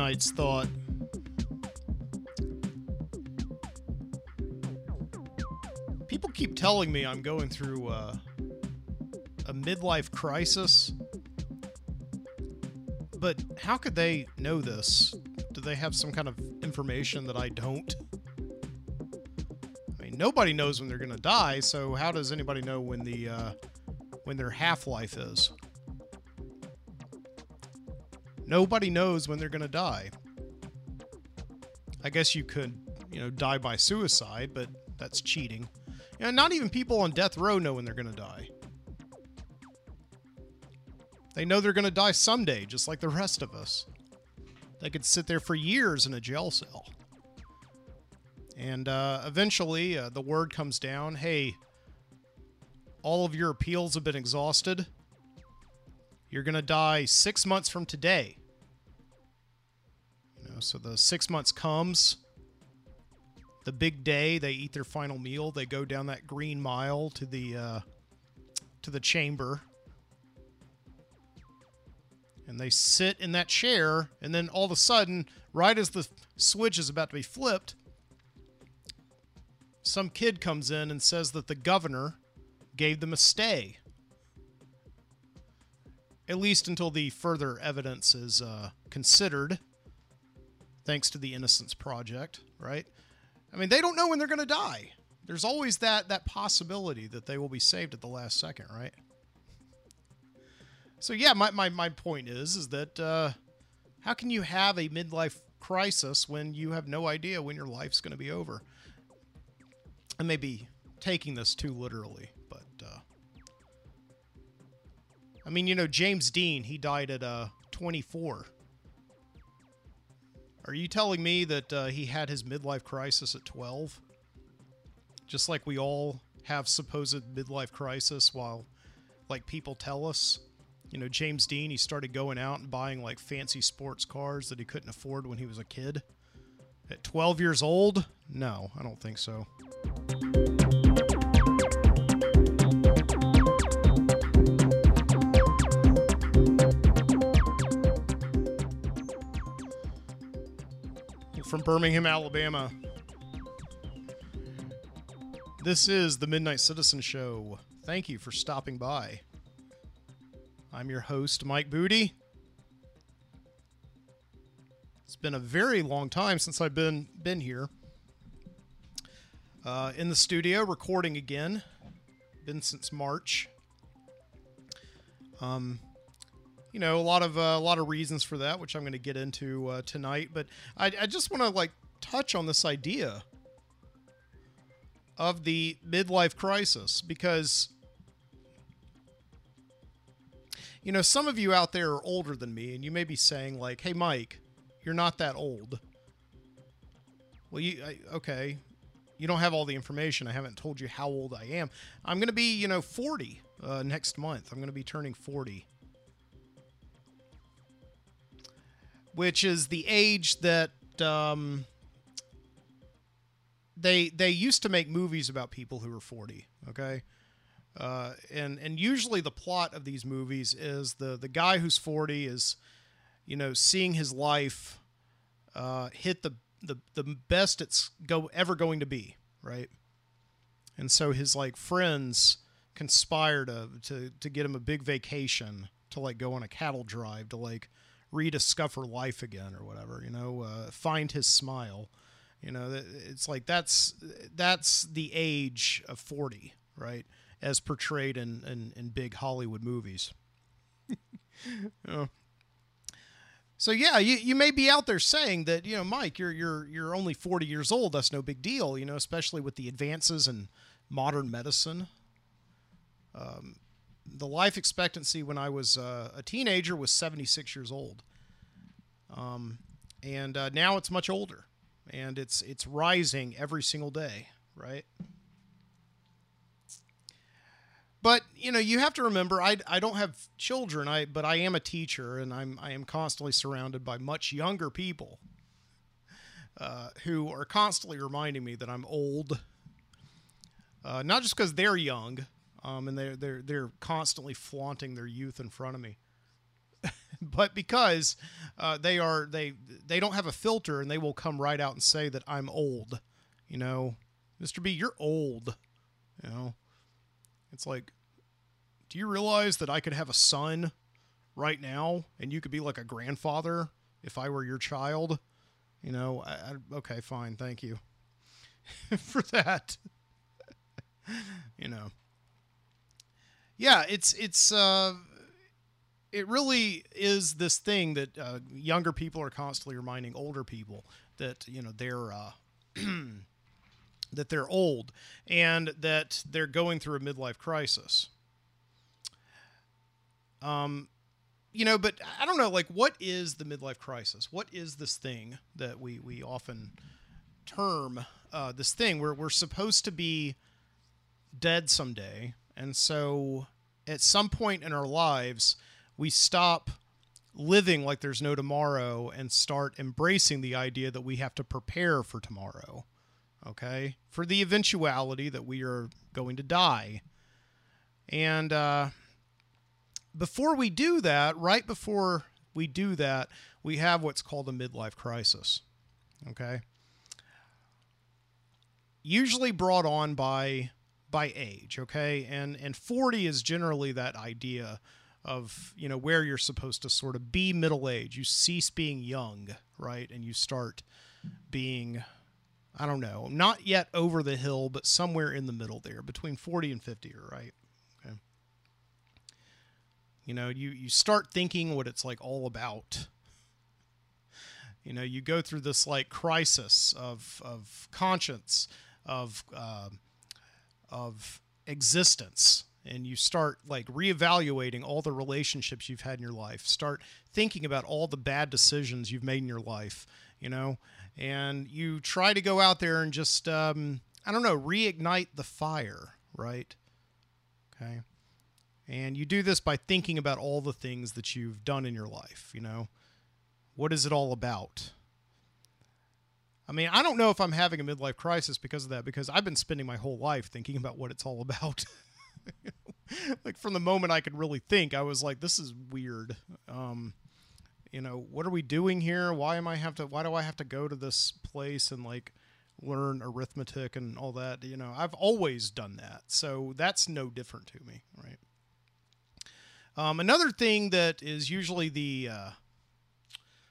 tonight's thought. People keep telling me I'm going through uh, a midlife crisis. But how could they know this? Do they have some kind of information that I don't? I mean, nobody knows when they're going to die, so how does anybody know when the uh, when their half-life is? Nobody knows when they're going to die. I guess you could, you know, die by suicide, but that's cheating. You know, not even people on death row know when they're going to die. They know they're going to die someday, just like the rest of us. They could sit there for years in a jail cell. And uh, eventually, uh, the word comes down hey, all of your appeals have been exhausted. You're going to die six months from today. So the six months comes. The big day, they eat their final meal. They go down that green mile to the uh, to the chamber, and they sit in that chair. And then all of a sudden, right as the switch is about to be flipped, some kid comes in and says that the governor gave them a stay at least until the further evidence is uh, considered, thanks to the Innocence Project, right? I mean, they don't know when they're going to die. There's always that that possibility that they will be saved at the last second, right? So yeah, my, my, my point is is that uh, how can you have a midlife crisis when you have no idea when your life's going to be over? I may be taking this too literally, but uh, I mean, you know, James Dean, he died at uh, 24. Are you telling me that uh, he had his midlife crisis at 12? Just like we all have supposed midlife crisis while, like, people tell us. You know, James Dean, he started going out and buying, like, fancy sports cars that he couldn't afford when he was a kid. At 12 years old? No, I don't think so. From Birmingham, Alabama. This is the Midnight Citizen Show. Thank you for stopping by. I'm your host, Mike Boody. It's been a very long time since I've been been here. Uh, in the studio, recording again. Been since March. Um, you know a lot of uh, a lot of reasons for that, which I'm going to get into uh, tonight. But I, I just want to like touch on this idea of the midlife crisis because you know some of you out there are older than me, and you may be saying like, "Hey, Mike, you're not that old." Well, you I, okay? You don't have all the information. I haven't told you how old I am. I'm going to be, you know, 40 uh, next month. I'm going to be turning 40. Which is the age that um, they they used to make movies about people who are 40 okay? Uh, and and usually the plot of these movies is the the guy who's 40 is you know seeing his life uh, hit the, the the best it's go ever going to be right? And so his like friends conspire to to to get him a big vacation to like go on a cattle drive to like rediscover life again or whatever you know uh, find his smile. You know it's like that's that's the age of 40 right as portrayed in in, in big hollywood movies. So yeah you, you may be out there saying that you know mike you're you're you're only 40 years old. That's no big deal you know especially with the advances in modern medicine. Um, the life expectancy when I was uh, a teenager was 76 years old, um, and uh, now it's much older, and it's it's rising every single day, right? But you know, you have to remember, I, I don't have children, I but I am a teacher, and I'm I am constantly surrounded by much younger people uh, who are constantly reminding me that I'm old. Uh, not just because they're young, um, and they're they're they're constantly flaunting their youth in front of me. but because uh, they are they they don't have a filter and they will come right out and say that I'm old. You know, Mr. B, you're old. You know, it's like, do you realize that I could have a son right now and you could be like a grandfather if I were your child? You know, I, I, okay, fine, thank you for that. you know, yeah, it's it's uh, it really is this thing that uh, younger people are constantly reminding older people that you know they're uh, that they're old and that they're going through a midlife crisis. Um, you know, but I don't know, like, what is the midlife crisis? What is this thing that we we often term uh, this thing where we're supposed to be dead someday, and so at some point in our lives, we stop living like there's no tomorrow and start embracing the idea that we have to prepare for tomorrow. Okay, for the eventuality that we are going to die, and uh, before we do that, right before we do that, we have what's called a midlife crisis. Okay? Usually brought on by by age, okay? And and 40 is generally that idea of, you know, where you're supposed to sort of be middle age. You cease being young, right? And you start being I don't know, not yet over the hill, but somewhere in the middle there, between 40 and 50, right? Okay. You know, you you start thinking what it's like all about. You know, you go through this like crisis of of conscience, of uh, of existence, and you start like reevaluating all the relationships you've had in your life. Start thinking about all the bad decisions you've made in your life. You know, and you try to go out there and just um, I don't know, reignite the fire, right? Okay. And you do this by thinking about all the things that you've done in your life, you know? What is it all about? I mean, I don't know if I'm having a midlife crisis because of that, because I've been spending my whole life thinking about what it's all about. like from the moment I could really think, I was like, this is weird. Um, you know, what are we doing here? Why am I have to why do I have to go to this place and like learn arithmetic and all that? You know, I've always done that. So that's no different to me, right? Um, another thing that is usually the uh,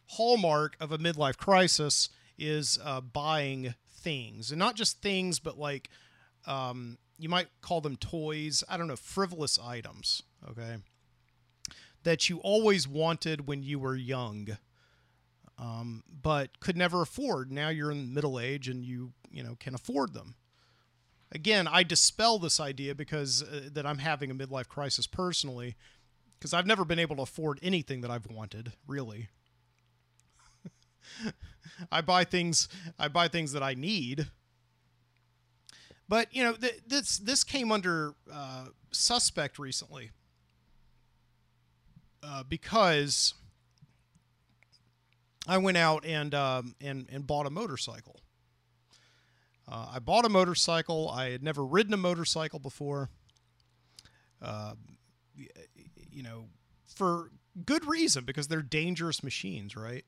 hallmark of a midlife crisis is uh, buying things, and not just things, but like um, you might call them toys. I don't know, frivolous items. Okay, that you always wanted when you were young, um, but could never afford. Now you're in middle age and you you know can afford them. Again, I dispel this idea because uh, that I'm having a midlife crisis personally because I've never been able to afford anything that I've wanted, really. I buy things I buy things that I need. But, you know, th- this this came under uh, suspect recently. Uh, because I went out and um, and and bought a motorcycle. Uh, I bought a motorcycle. I had never ridden a motorcycle before. Uh, you know, for good reason because they're dangerous machines, right?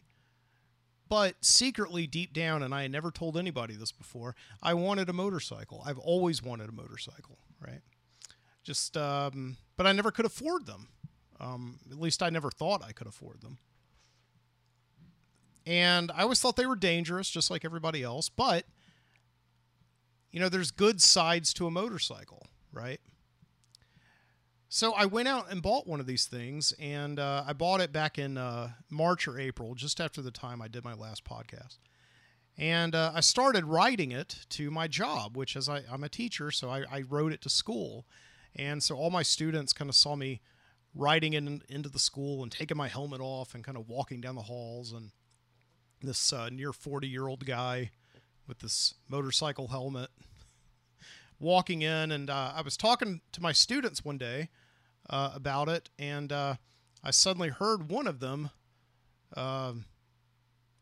But secretly, deep down, and I had never told anybody this before, I wanted a motorcycle. I've always wanted a motorcycle, right? Just, um, but I never could afford them. Um, at least I never thought I could afford them. And I always thought they were dangerous, just like everybody else. But, you know, there's good sides to a motorcycle, right? So I went out and bought one of these things, and uh, I bought it back in uh, March or April, just after the time I did my last podcast. And uh, I started writing it to my job, which is I, am a teacher, so I, I, wrote it to school. And so all my students kind of saw me riding in, into the school and taking my helmet off and kind of walking down the halls. And this uh, near 40 year old guy with this motorcycle helmet walking in. And uh, I was talking to my students one day uh, about it, and uh, I suddenly heard one of them, uh,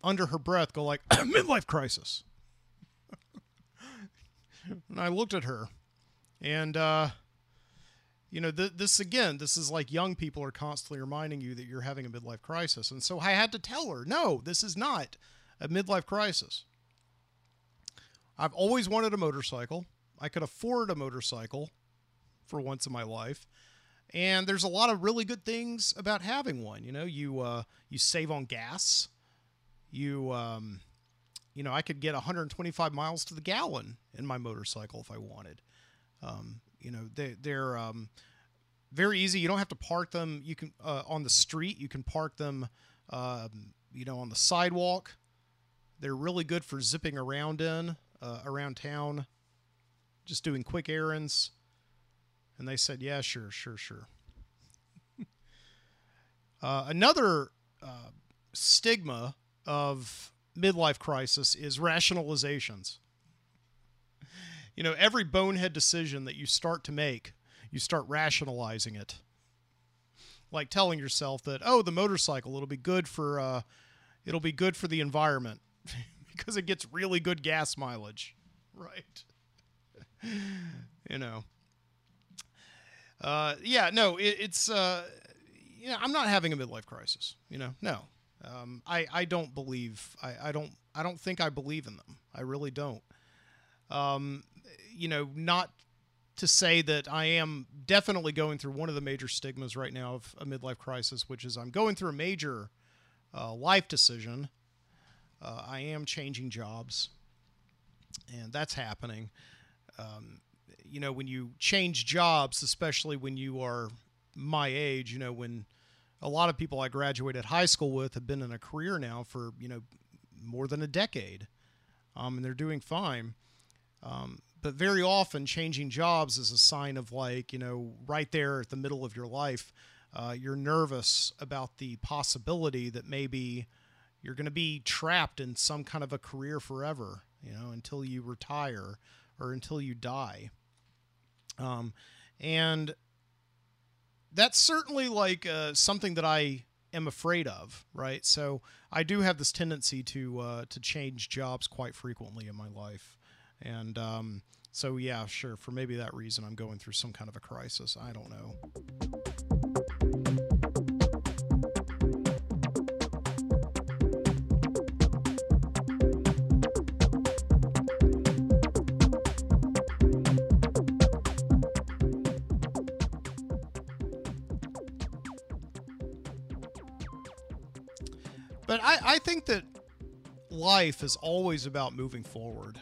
under her breath, go like midlife crisis. and I looked at her, and uh, you know, th- this again, this is like young people are constantly reminding you that you're having a midlife crisis. And so I had to tell her, no, this is not a midlife crisis. I've always wanted a motorcycle. I could afford a motorcycle for once in my life. And there's a lot of really good things about having one. You know, you uh, you save on gas. You um, you know, I could get 125 miles to the gallon in my motorcycle if I wanted. Um, you know, they, they're um, very easy. You don't have to park them. You can uh, on the street. You can park them. Um, you know, on the sidewalk. They're really good for zipping around in uh, around town, just doing quick errands. And they said, "Yeah, sure, sure, sure." uh, another uh, stigma of midlife crisis is rationalizations. You know, every bonehead decision that you start to make, you start rationalizing it. Like telling yourself that, oh, the motorcycle, it'll be good for, uh, it'll be good for the environment because it gets really good gas mileage, right? you know. Uh, yeah, no, it, it's, uh, you know, I'm not having a midlife crisis. You know, no, um, I I don't believe I, I don't I don't think I believe in them. I really don't. Um, you know, not to say that I am definitely going through one of the major stigmas right now of a midlife crisis, which is I'm going through a major uh, life decision. Uh, I am changing jobs, and that's happening. Um, you know, when you change jobs, especially when you are my age, you know, when a lot of people I graduated high school with have been in a career now for you know more than a decade, um, and they're doing fine. Um, but very often, changing jobs is a sign of like you know right there at the middle of your life, uh, you're nervous about the possibility that maybe you're going to be trapped in some kind of a career forever, you know, until you retire or until you die. Um, and that's certainly like uh, something that I am afraid of, right? So I do have this tendency to uh, to change jobs quite frequently in my life, and um, so yeah, sure. For maybe that reason, I'm going through some kind of a crisis. I don't know. But I, I think that life is always about moving forward.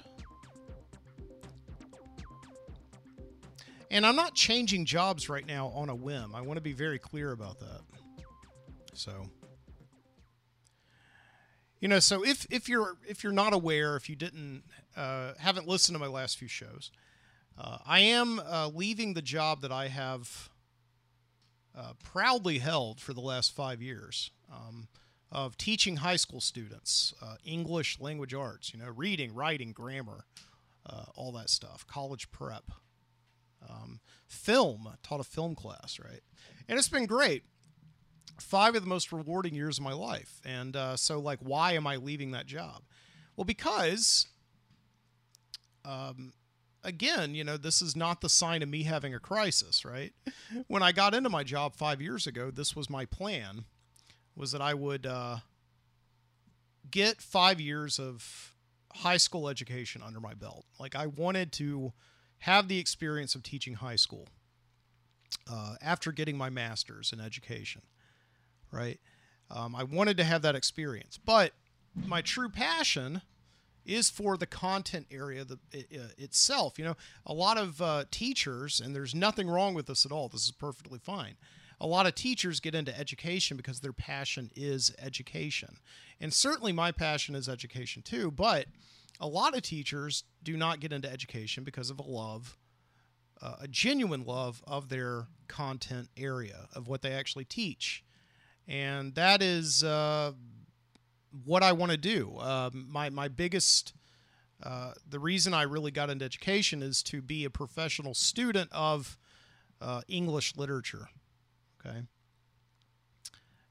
And I'm not changing jobs right now on a whim. I want to be very clear about that. So, you know, so if if you're if you're not aware, if you didn't uh, haven't listened to my last few shows, uh, I am uh, leaving the job that I have uh, proudly held for the last five years. Um, of teaching high school students uh, English language arts, you know, reading, writing, grammar, uh, all that stuff, college prep, um, film, taught a film class, right? And it's been great. Five of the most rewarding years of my life. And uh, so, like, why am I leaving that job? Well, because, um, again, you know, this is not the sign of me having a crisis, right? When I got into my job five years ago, this was my plan was that I would uh, get five years of high school education under my belt. Like I wanted to have the experience of teaching high school uh, after getting my master's in education, right? Um, I wanted to have that experience, but my true passion is for the content area the, it, itself. You know, a lot of uh, teachers, and there's nothing wrong with this at all. This is perfectly fine a lot of teachers get into education because their passion is education. And certainly my passion is education too, but a lot of teachers do not get into education because of a love, uh, a genuine love of their content area, of what they actually teach. And that is uh, what I want to do. Uh, my, my biggest, uh, the reason I really got into education is to be a professional student of uh, English literature. Okay.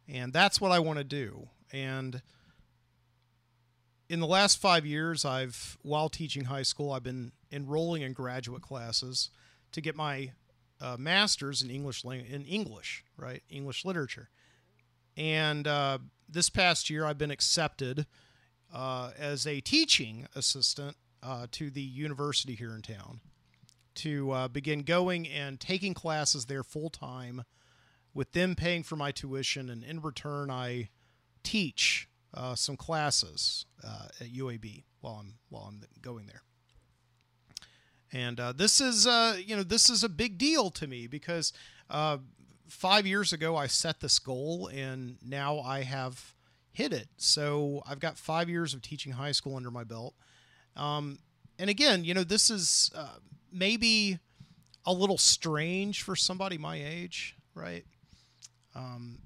And that's what I want to do. And in the last five years, I've, while teaching high school, I've been enrolling in graduate classes to get my a master's in English in English, right? English literature. And uh, this past year, I've been accepted uh, as a teaching assistant uh, to the university here in town to uh, begin going and taking classes there full time, with them paying for my tuition, and in return, I teach uh, some classes uh, at UAB while I'm while I'm going there. And uh, this is uh, you know this is a big deal to me because uh, five years ago I set this goal and now I have hit it. So I've got five years of teaching high school under my belt. Um, and again, you know this is uh, maybe a little strange for somebody my age, right? Um,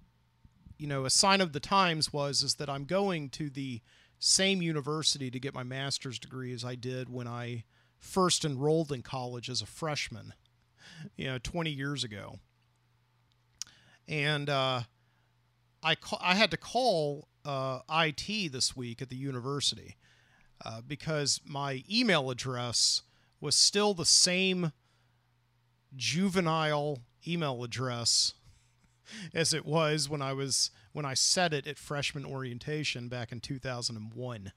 you know, a sign of the times was is that I'm going to the same university to get my master's degree as I did when I first enrolled in college as a freshman, you know, 20 years ago. And uh, I ca- I had to call uh, IT this week at the university uh, because my email address was still the same juvenile email address as it was when I was when I set it at freshman orientation back in 2001.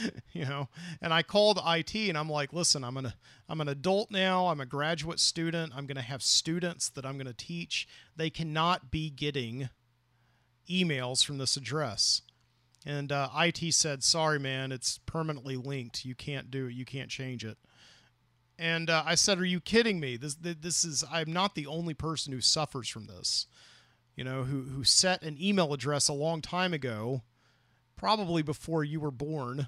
you know, and I called IT and I'm like, "Listen, I'm an I'm an adult now. I'm a graduate student. I'm going to have students that I'm going to teach. They cannot be getting emails from this address." And uh, IT said, "Sorry, man, it's permanently linked. You can't do it. You can't change it." And uh, I said, "Are you kidding me? This this is I'm not the only person who suffers from this. You know, who who set an email address a long time ago, probably before you were born."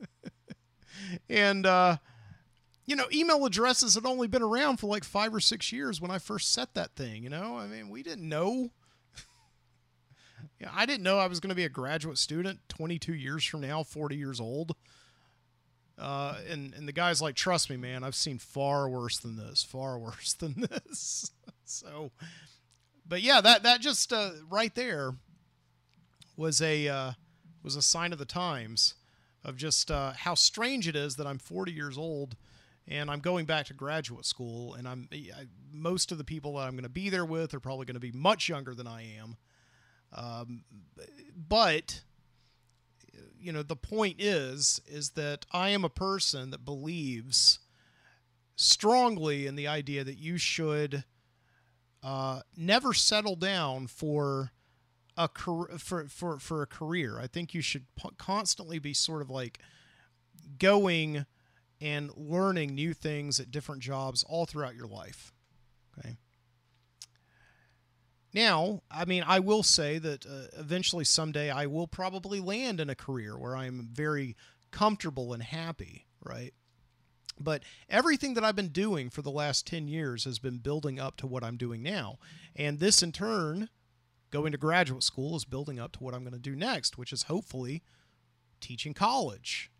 and uh, you know, email addresses had only been around for like five or six years when I first set that thing. You know, I mean, we didn't know. yeah, I didn't know I was going to be a graduate student 22 years from now, 40 years old. Uh, and and the guy's like, trust me, man, I've seen far worse than this, far worse than this. so, but yeah, that that just uh, right there was a uh, was a sign of the times of just uh, how strange it is that I'm 40 years old and I'm going back to graduate school, and I'm I, most of the people that I'm going to be there with are probably going to be much younger than I am. Um, but you know the point is is that I am a person that believes strongly in the idea that you should uh, never settle down for a for for for a career. I think you should p- constantly be sort of like going and learning new things at different jobs all throughout your life. Okay. Now, I mean, I will say that uh, eventually someday I will probably land in a career where I'm very comfortable and happy, right? But everything that I've been doing for the last 10 years has been building up to what I'm doing now. And this, in turn, going to graduate school, is building up to what I'm going to do next, which is hopefully teaching college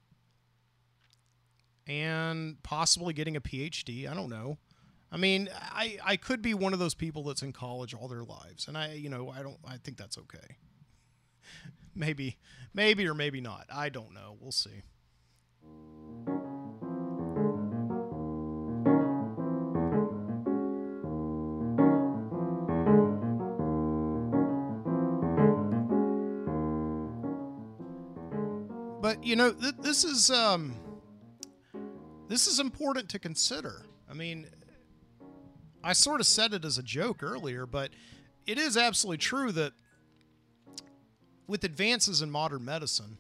and possibly getting a PhD. I don't know. I mean, I I could be one of those people that's in college all their lives, and I you know I don't I think that's okay. maybe maybe or maybe not. I don't know. We'll see. But you know, th- this is um, this is important to consider. I mean, I sort of said it as a joke earlier, but it is absolutely true that with advances in modern medicine,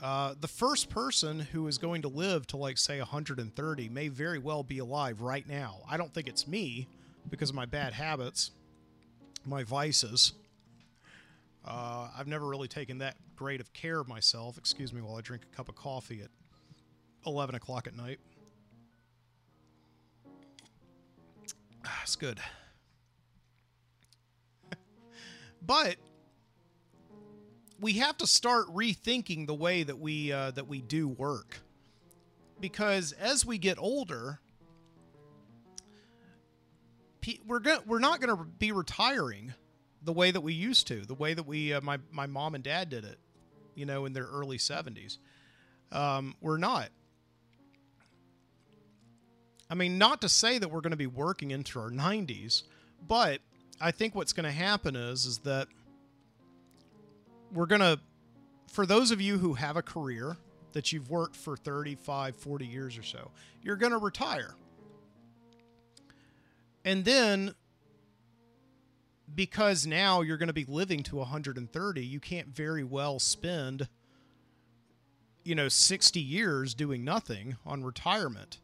uh, the first person who is going to live to like say 130 may very well be alive right now. I don't think it's me because of my bad habits, my vices. Uh, I've never really taken that great of care of myself. Excuse me while I drink a cup of coffee at 11 o'clock at night. That's good. but we have to start rethinking the way that we uh, that we do work. Because as we get older we're go- we're not going to be retiring the way that we used to the way that we uh, my my mom and dad did it you know in their early 70s um, we're not I mean, not to say that we're going to be working into our 90s, but I think what's going to happen is is that we're going to for those of you who have a career that you've worked for 35, 40 years or so, you're going to retire. And then because now you're going to be living to 130, you can't very well spend you know 60 years doing nothing on retirement.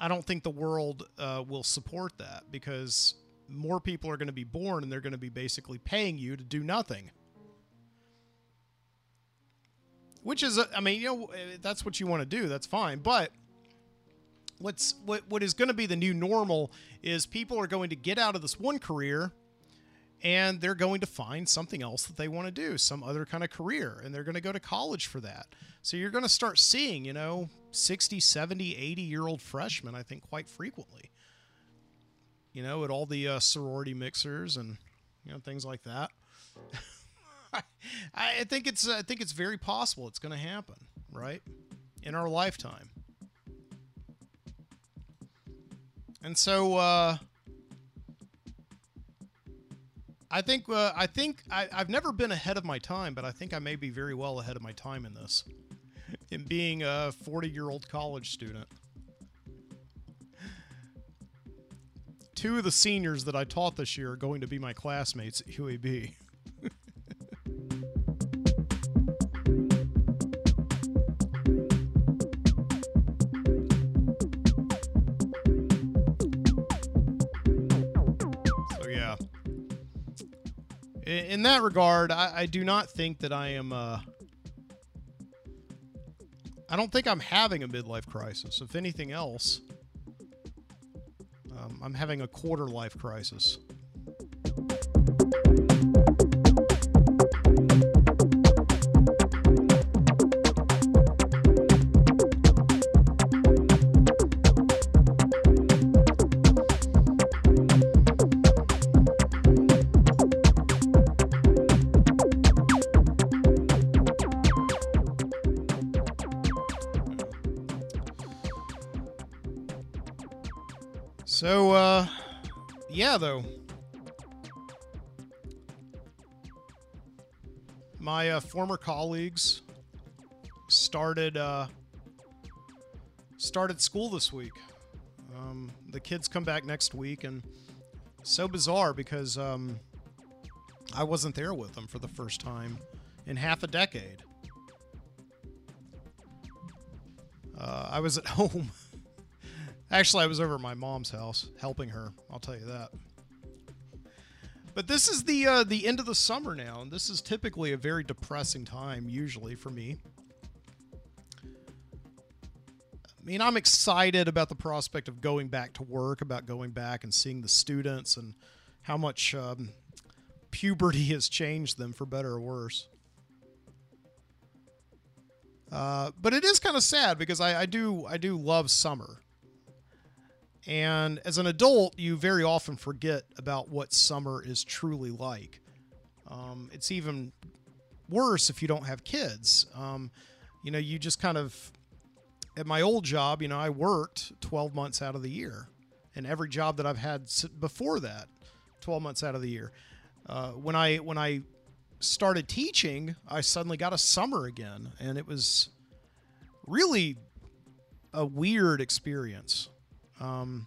I don't think the world uh, will support that because more people are going to be born and they're going to be basically paying you to do nothing. Which is, I mean, you know, that's what you want to do. That's fine. But what's what what is going to be the new normal is people are going to get out of this one career and they're going to find something else that they want to do, some other kind of career, and they're going to go to college for that. So you're going to start seeing, you know, 60, 70, 80 year old freshmen, I think, quite frequently. You know, at all the uh, sorority mixers and, you know, things like that. I think it's I think it's very possible it's going to happen, right? In our lifetime. And so uh, I think uh, I think I, have never been ahead of my time, but I think I may be very well ahead of my time in this, in being a 40 year old college student. Two of the seniors that I taught this year are going to be my classmates at UAB. In that regard, I, I, do not think that I am. Uh, I don't think I'm having a midlife crisis. If anything else, um, I'm having a quarter life crisis. Former colleagues started uh, started school this week. Um, the kids come back next week, and so bizarre because um, I wasn't there with them for the first time in half a decade. Uh, I was at home. Actually, I was over at my mom's house helping her. I'll tell you that. But this is the uh, the end of the summer now, and this is typically a very depressing time, usually for me. I mean, I'm excited about the prospect of going back to work, about going back and seeing the students, and how much um, puberty has changed them for better or worse. Uh, but it is kind of sad because I, I do I do love summer. And as an adult, you very often forget about what summer is truly like. Um, it's even worse if you don't have kids. Um, you know, you just kind of, at my old job, you know, I worked 12 months out of the year. And every job that I've had before that, 12 months out of the year. Uh, when I when I started teaching, I suddenly got a summer again, and it was really a weird experience. Um,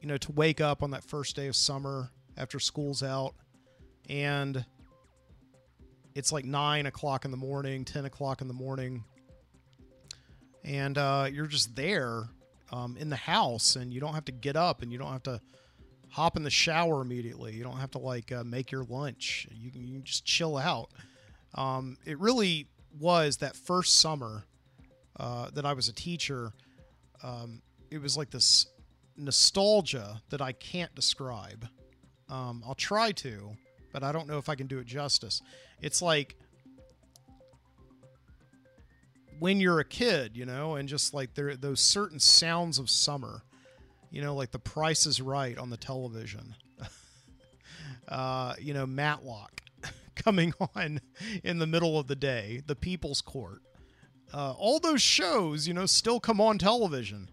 you know, to wake up on that first day of summer after school's out and it's like nine o'clock in the morning, 10 o'clock in the morning, and uh, you're just there um, in the house and you don't have to get up and you don't have to hop in the shower immediately. You don't have to like uh, make your lunch. You can, you can just chill out. Um, it really was that first summer uh, that I was a teacher. Um, it was like this nostalgia that I can't describe. Um, I'll try to, but I don't know if I can do it justice. It's like when you're a kid, you know, and just like there those certain sounds of summer, you know, like The Price is Right on the television. uh, you know, Matlock coming on in the middle of the day, The People's Court. Uh, all those shows, you know, still come on television.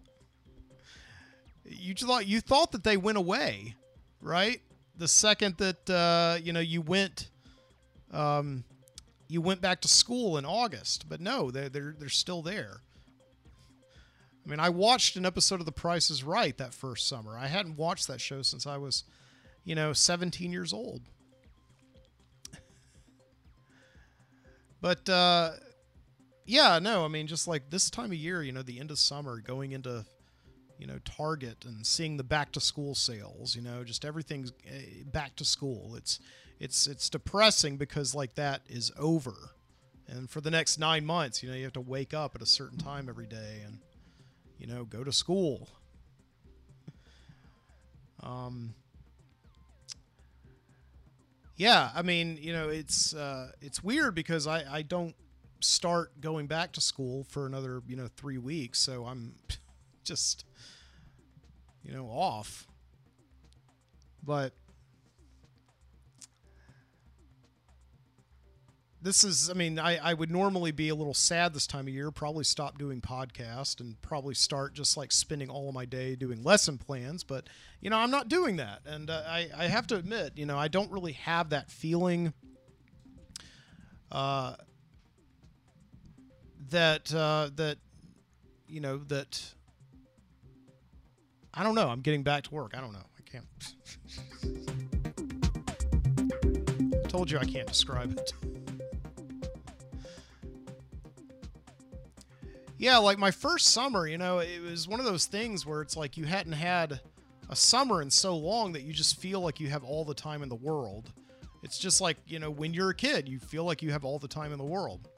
You thought you thought that they went away, right? The second that uh, you know you went, um, you went back to school in August, but no, they're they're they're still there. I mean, I watched an episode of The Price is Right that first summer. I hadn't watched that show since I was, you know, 17 years old. But uh, yeah, no, I mean, just like this time of year, you know, the end of summer, going into, you know, Target and seeing the back to school sales, you know, just everything's eh, back to school. It's it's it's depressing because like that is over, and for the next nine months, you know, you have to wake up at a certain time every day and, you know, go to school. um. Yeah, I mean, you know, it's uh, it's weird because I I don't start going back to school for another you know three weeks, so I'm just you know off. But this is i mean I, I would normally be a little sad this time of year probably stop doing podcast and probably start just like spending all of my day doing lesson plans but you know i'm not doing that and uh, I, I have to admit you know i don't really have that feeling uh, that uh, that you know that i don't know. I'm getting back to work. I don't know. I can't. I told you i can't describe it. Yeah, like my first summer, you know, it was one of those things where it's like you hadn't had a summer in so long that you just feel like you have all the time in the world. It's just like, you know, when you're a kid, you feel like you have all the time in the world.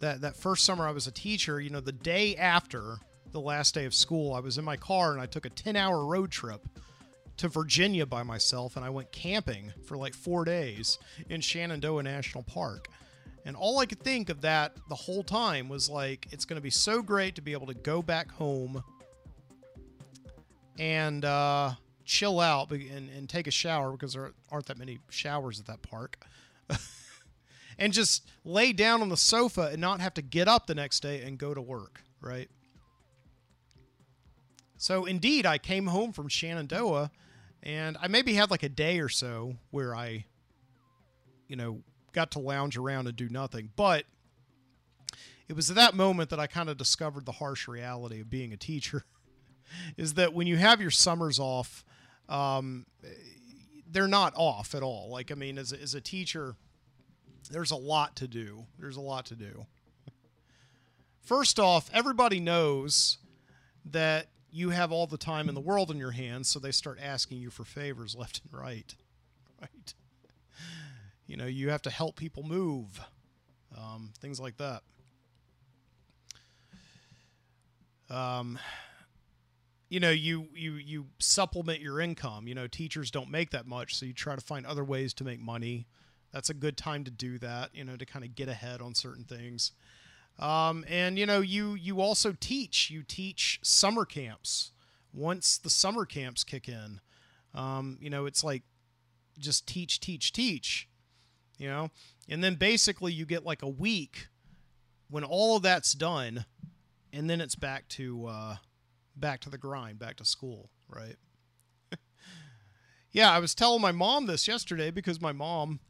That that first summer I was a teacher, you know, the day after the last day of school, I was in my car and I took a 10-hour road trip to Virginia by myself and I went camping for like 4 days in Shenandoah National Park. And all I could think of that the whole time was like, it's going to be so great to be able to go back home and uh, chill out and, and take a shower because there aren't that many showers at that park. and just lay down on the sofa and not have to get up the next day and go to work, right? So, indeed, I came home from Shenandoah and I maybe had like a day or so where I, you know, got to lounge around and do nothing. But it was at that moment that I kind of discovered the harsh reality of being a teacher is that when you have your summers off, um, they're not off at all. Like, I mean, as a, as a teacher, there's a lot to do. There's a lot to do. First off, everybody knows that you have all the time in the world in your hands, so they start asking you for favors left and right. Right? you know you have to help people move um, things like that um, you know you you you supplement your income you know teachers don't make that much so you try to find other ways to make money that's a good time to do that you know to kind of get ahead on certain things um, and you know you you also teach you teach summer camps once the summer camps kick in um, you know it's like just teach teach teach you know? And then basically you get like a week when all of that's done and then it's back to uh back to the grind, back to school, right? yeah, I was telling my mom this yesterday because my mom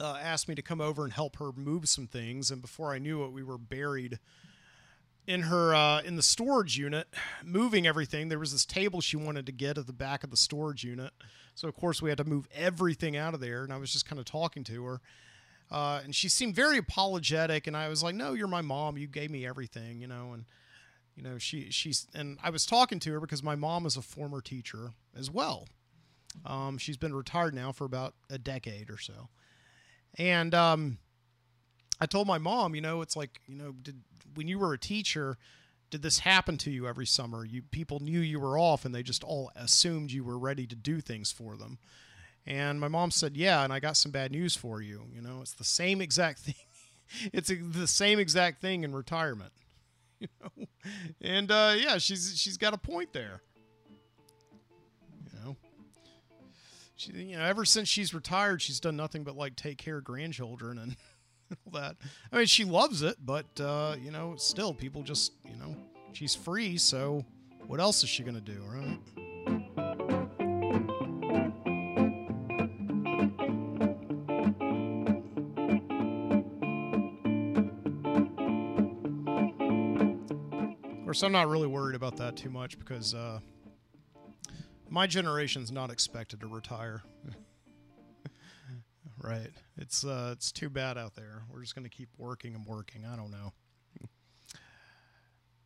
uh, asked me to come over and help her move some things, and before I knew it, we were buried in her uh, in the storage unit, moving everything. There was this table she wanted to get at the back of the storage unit, so of course we had to move everything out of there. And I was just kind of talking to her, uh, and she seemed very apologetic. And I was like, "No, you're my mom. You gave me everything, you know." And you know, she she's and I was talking to her because my mom is a former teacher as well. Um, she's been retired now for about a decade or so, and um, I told my mom, you know, it's like, you know, did when you were a teacher, did this happen to you every summer? You people knew you were off and they just all assumed you were ready to do things for them. And my mom said, "Yeah, and I got some bad news for you. You know, it's the same exact thing. it's a, the same exact thing in retirement." You know, and uh, yeah, she's she's got a point there. She you know ever since she's retired, she's done nothing but like take care of grandchildren and all that. I mean, she loves it, but uh, you know, still people just you know she's free, so what else is she to do, right? Of course, I'm not really worried about that too much because uh, my generation's not expected to retire. right? It's uh, it's too bad out there. We're just going to keep working and working. I don't know.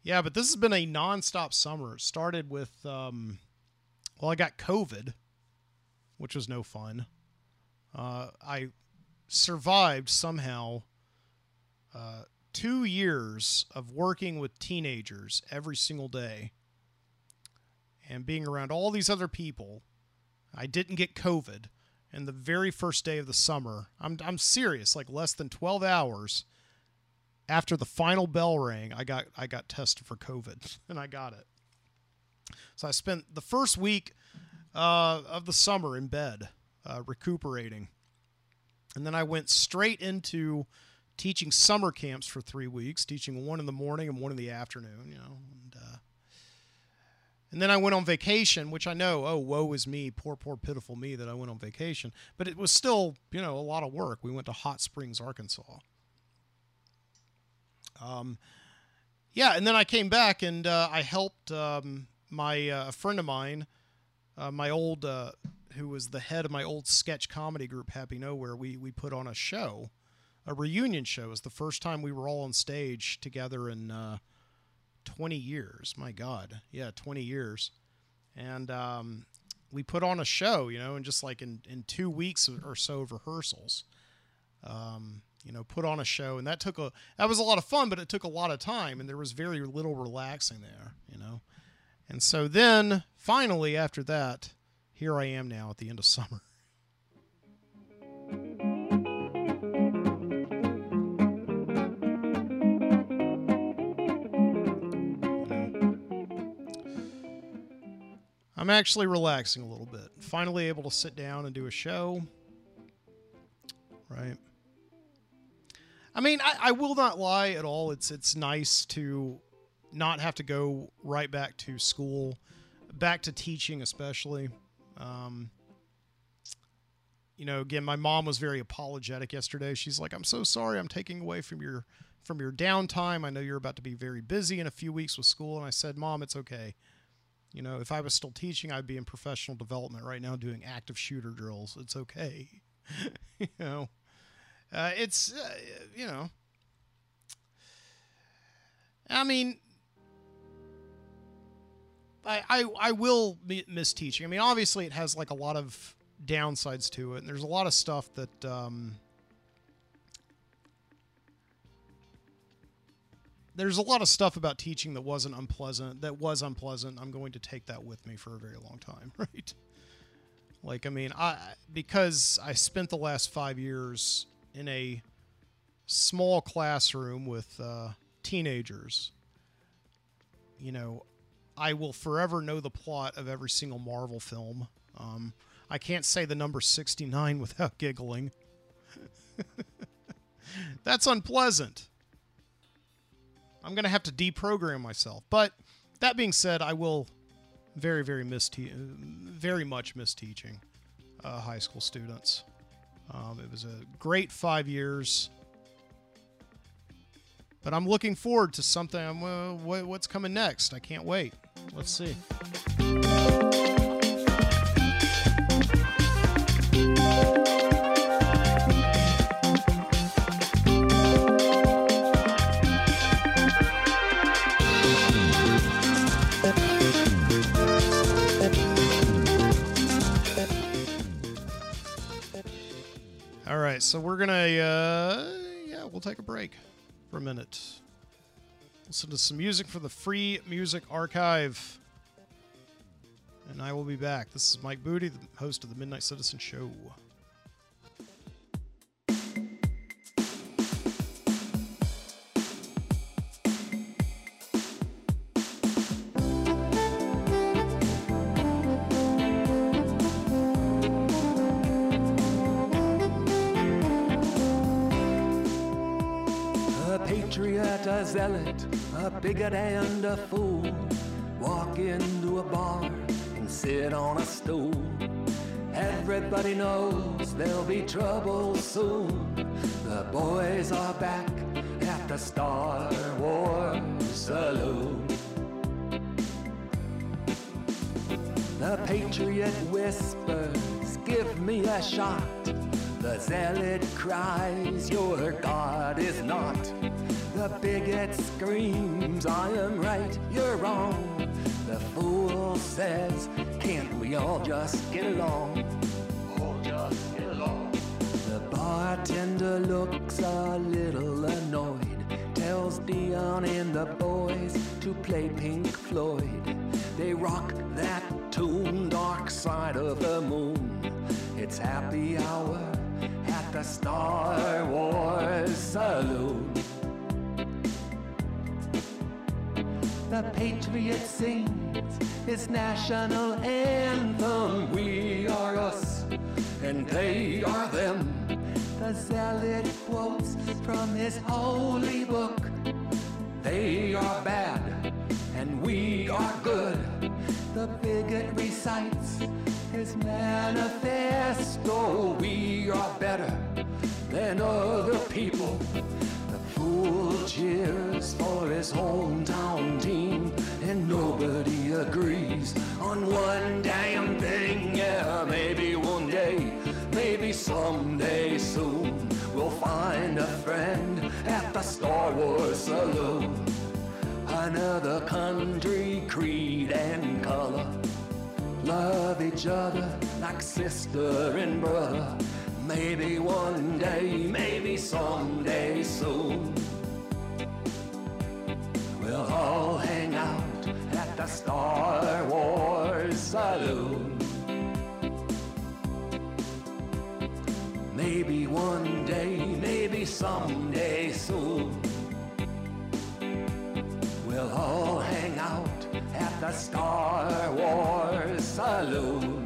yeah, but this has been a nonstop summer. It started with, um, well, I got COVID, which was no fun. Uh, I survived somehow. Uh, two years of working with teenagers every single day and being around all these other people. I didn't get COVID. And the very first day of the summer, I'm, I'm serious, like less than 12 hours after the final bell rang, I got I got tested for COVID and I got it. So I spent the first week uh, of the summer in bed, uh, recuperating, and then I went straight into teaching summer camps for three weeks, teaching one in the morning and one in the afternoon. You know, and uh, and then I went on vacation, which I know, oh, woe is me, poor, poor, pitiful me that I went on vacation. But it was still, you know, a lot of work. We went to Hot Springs, Arkansas. Um, yeah, and then I came back and uh, I helped um, my uh, a friend of mine, uh, my old, uh, who was the head of my old sketch comedy group, Happy Nowhere. We we put on a show, a reunion show. It was the first time we were all on stage together and 20 years. My God, yeah, 20 years, and um, we put on a show, you know, and just like in in two weeks or so of rehearsals. Um, you know, put on a show, and that took a that was a lot of fun, but it took a lot of time, and there was very little relaxing there, you know. And so then, finally, after that, here I am now at the end of summer. I'm actually relaxing a little bit. Finally able to sit down and do a show. Right. I mean, I, I will not lie at all. It's it's nice to not have to go right back to school, back to teaching, especially. Um, you know, again, my mom was very apologetic yesterday. She's like, "I'm so sorry. I'm taking away from your from your downtime. I know you're about to be very busy in a few weeks with school." And I said, "Mom, it's okay. You know, if I was still teaching, I'd be in professional development right now doing active shooter drills. It's okay." you know. Uh, it's uh, you know, I mean, I I, I will miss teaching. I mean, obviously, it has like a lot of downsides to it, and there's a lot of stuff that. Um, there's a lot of stuff about teaching that wasn't unpleasant. That was unpleasant. I'm going to take that with me for a very long time, right? Like, I mean, I because I spent the last five years in a small classroom with uh, teenagers, you know, I will forever know the plot of every single Marvel film. Um, I can't say the number 69 without giggling. That's unpleasant. I'm going to have to deprogram myself. But that being said, I will very, very miss te- very much miss teaching uh, high school students. Um, it was a great five years. But I'm looking forward to something. Uh, what's coming next? I can't wait. Let's see. Right, so we're gonna, uh, yeah, we'll take a break for a minute. Listen to some music for the Free Music Archive, and I will be back. This is Mike Boody, the host of the Midnight Citizen Show. Zealot, a bigot and a fool. walk into a bar and sit on a stool. Everybody knows there'll be trouble soon. The boys are back at the Star Wars Saloon. The Patriot whispers, give me a shot. The zealot cries, your God is not. The bigot screams, I am right, you're wrong. The fool says, can't we all just get along? All just get along. The bartender looks a little annoyed, tells Dion and the boys to play Pink Floyd. They rock that tune, Dark Side of the Moon. It's happy hour at the Star Wars Saloon. The Patriot sings its national anthem. We are us, and they are them. The zealot quotes from his holy book. They are bad, and we are good. The bigot recites his manifesto. We are better than other people. Fool cheers for his hometown team, and nobody agrees on one damn thing. Yeah, maybe one day, maybe someday soon, we'll find a friend at the Star Wars Saloon. Another country, creed, and color. Love each other like sister and brother. Maybe one day, maybe someday soon. We'll all hang out at the Star Wars Saloon. Maybe one day, maybe someday soon. We'll all hang out at the Star Wars Saloon.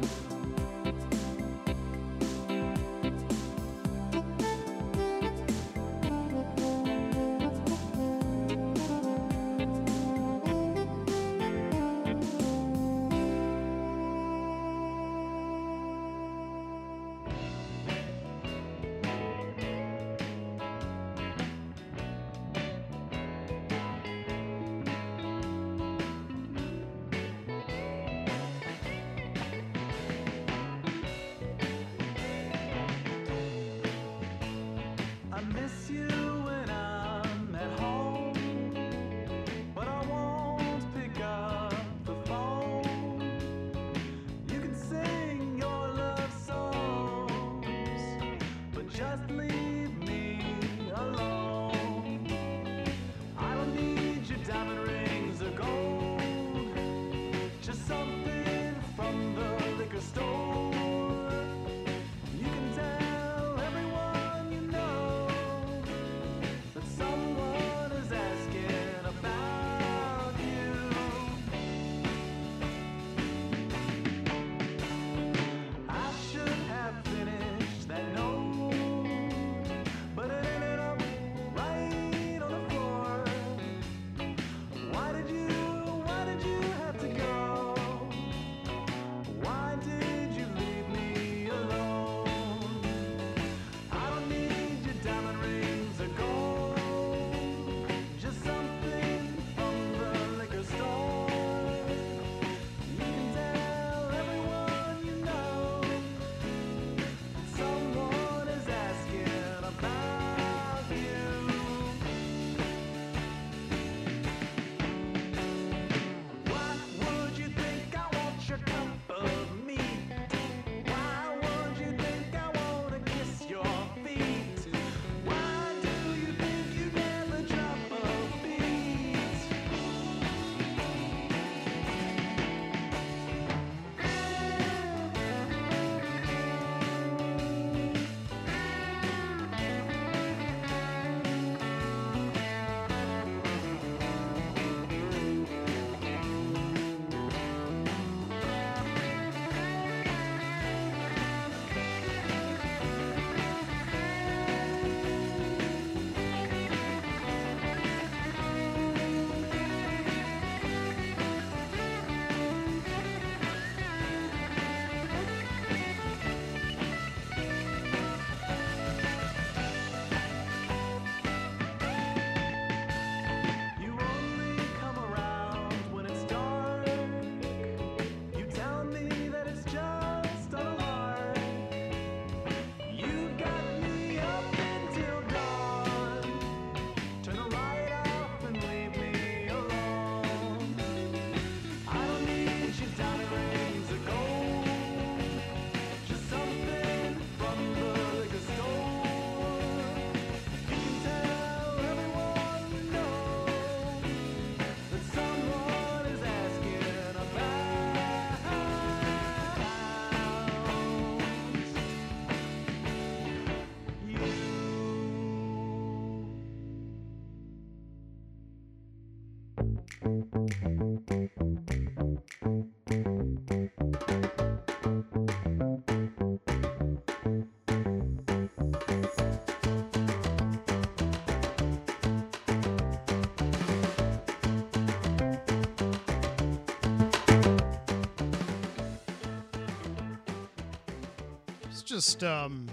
Just um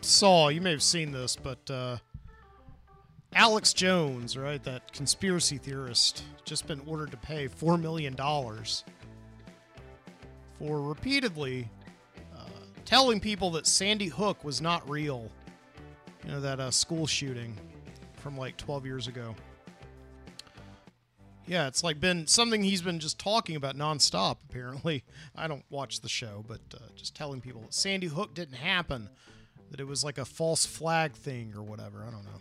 saw, you may have seen this, but uh Alex Jones, right, that conspiracy theorist, just been ordered to pay $4 million for repeatedly uh, telling people that Sandy Hook was not real. You know, that uh, school shooting from like 12 years ago. Yeah, it's like been something he's been just talking about nonstop, apparently. I don't watch the show, but uh, just telling people that Sandy Hook didn't happen, that it was like a false flag thing or whatever. I don't know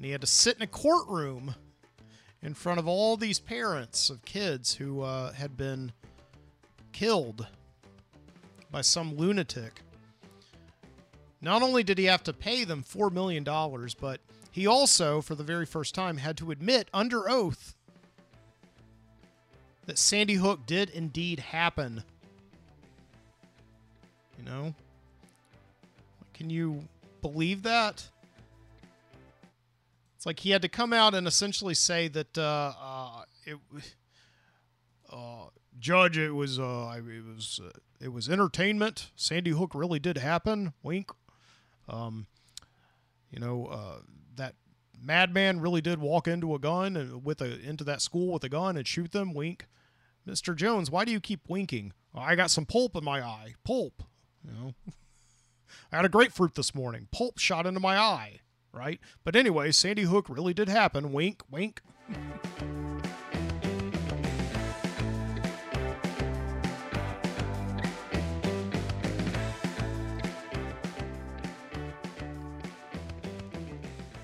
and he had to sit in a courtroom in front of all these parents of kids who uh, had been killed by some lunatic. Not only did he have to pay them $4 million, but he also, for the very first time, had to admit under oath that Sandy Hook did indeed happen. You know? Can you believe that? It's like he had to come out and essentially say that uh, uh, it, uh, Judge, it was uh, it was uh, it was entertainment. Sandy Hook really did happen. Wink. Um, you know uh, that madman really did walk into a gun and with a into that school with a gun and shoot them. Wink. Mr. Jones, why do you keep winking? I got some pulp in my eye. Pulp. You know. I had a grapefruit this morning. Pulp shot into my eye right? But anyway, Sandy Hook really did happen. Wink, wink.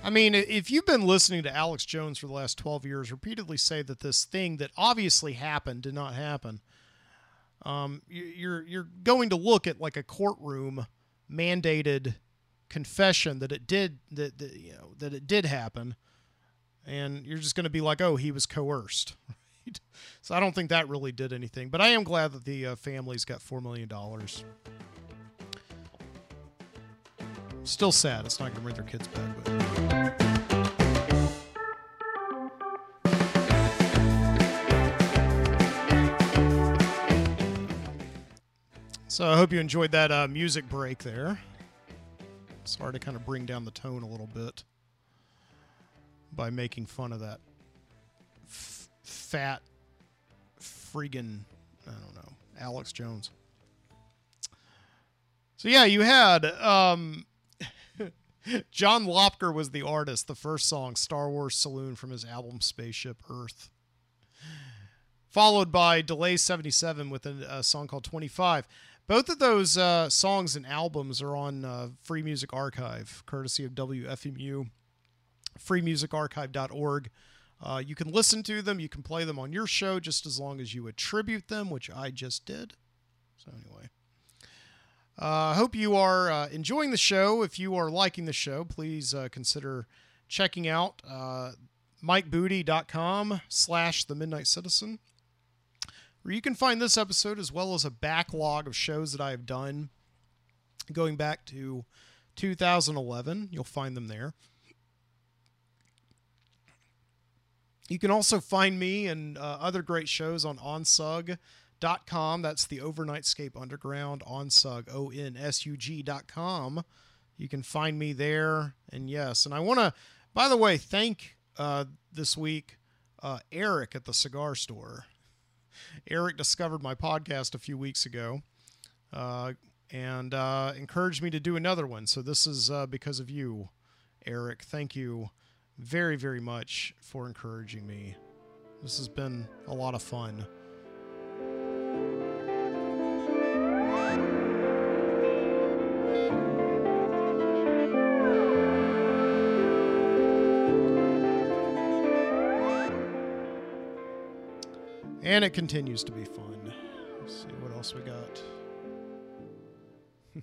I mean, if you've been listening to Alex Jones for the last 12 years repeatedly say that this thing that obviously happened did not happen, um, you're you're going to look at like a courtroom mandated confession that it did that, that you know that it did happen and you're just going to be like oh he was coerced right? so i don't think that really did anything but i am glad that the uh, families got $4 million still sad it's not going to bring their kids back but So I hope you enjoyed that uh, music break there. Sorry to kind of bring down the tone a little bit by making fun of that f- fat friggin' I don't know Alex Jones. So yeah, you had um, John Lopker was the artist. The first song, Star Wars Saloon, from his album Spaceship Earth. Followed by Delay 77 with a, a song called 25. Both of those uh, songs and albums are on uh, Free Music Archive, courtesy of WFMU, freemusicarchive.org. Uh, you can listen to them, you can play them on your show just as long as you attribute them, which I just did. So, anyway. I uh, hope you are uh, enjoying the show. If you are liking the show, please uh, consider checking out uh, mikeboody.com slash the Midnight Citizen where you can find this episode as well as a backlog of shows that I have done going back to 2011. You'll find them there. You can also find me and uh, other great shows on onsug.com. That's the Overnightscape Underground, on Sug, O N S U G.com. You can find me there. And yes, and I want to, by the way, thank uh, this week uh, Eric at the cigar store. Eric discovered my podcast a few weeks ago uh, and uh, encouraged me to do another one. So this is uh, because of you, Eric. Thank you very, very much for encouraging me. This has been a lot of fun. And it continues to be fun. Let's see what else we got.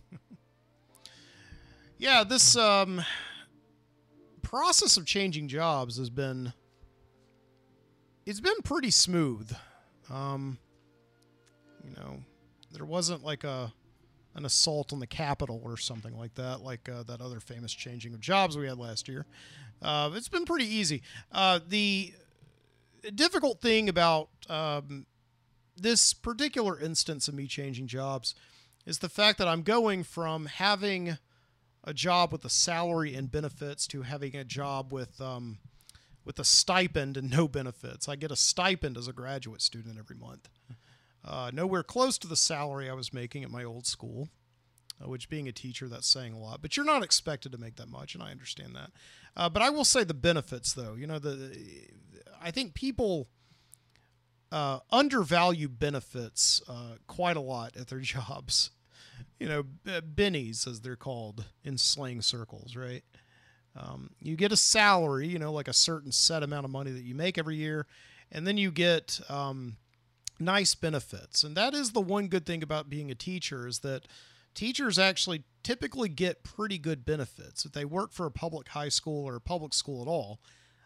yeah, this um, process of changing jobs has been it's been pretty smooth. Um, you know, there wasn't like a an assault on the Capitol or something like that, like uh, that other famous changing of jobs we had last year. Uh, it's been pretty easy. Uh, the difficult thing about um, this particular instance of me changing jobs is the fact that I'm going from having a job with a salary and benefits to having a job with um, with a stipend and no benefits. I get a stipend as a graduate student every month. Uh, nowhere close to the salary I was making at my old school, which being a teacher, that's saying a lot. But you're not expected to make that much, and I understand that. Uh, but I will say the benefits, though. You know, the I think people uh, undervalue benefits uh, quite a lot at their jobs. You know, bennies as they're called in slang circles, right? Um, you get a salary, you know, like a certain set amount of money that you make every year, and then you get um, nice benefits. And that is the one good thing about being a teacher is that teachers actually typically get pretty good benefits. If they work for a public high school or a public school at all,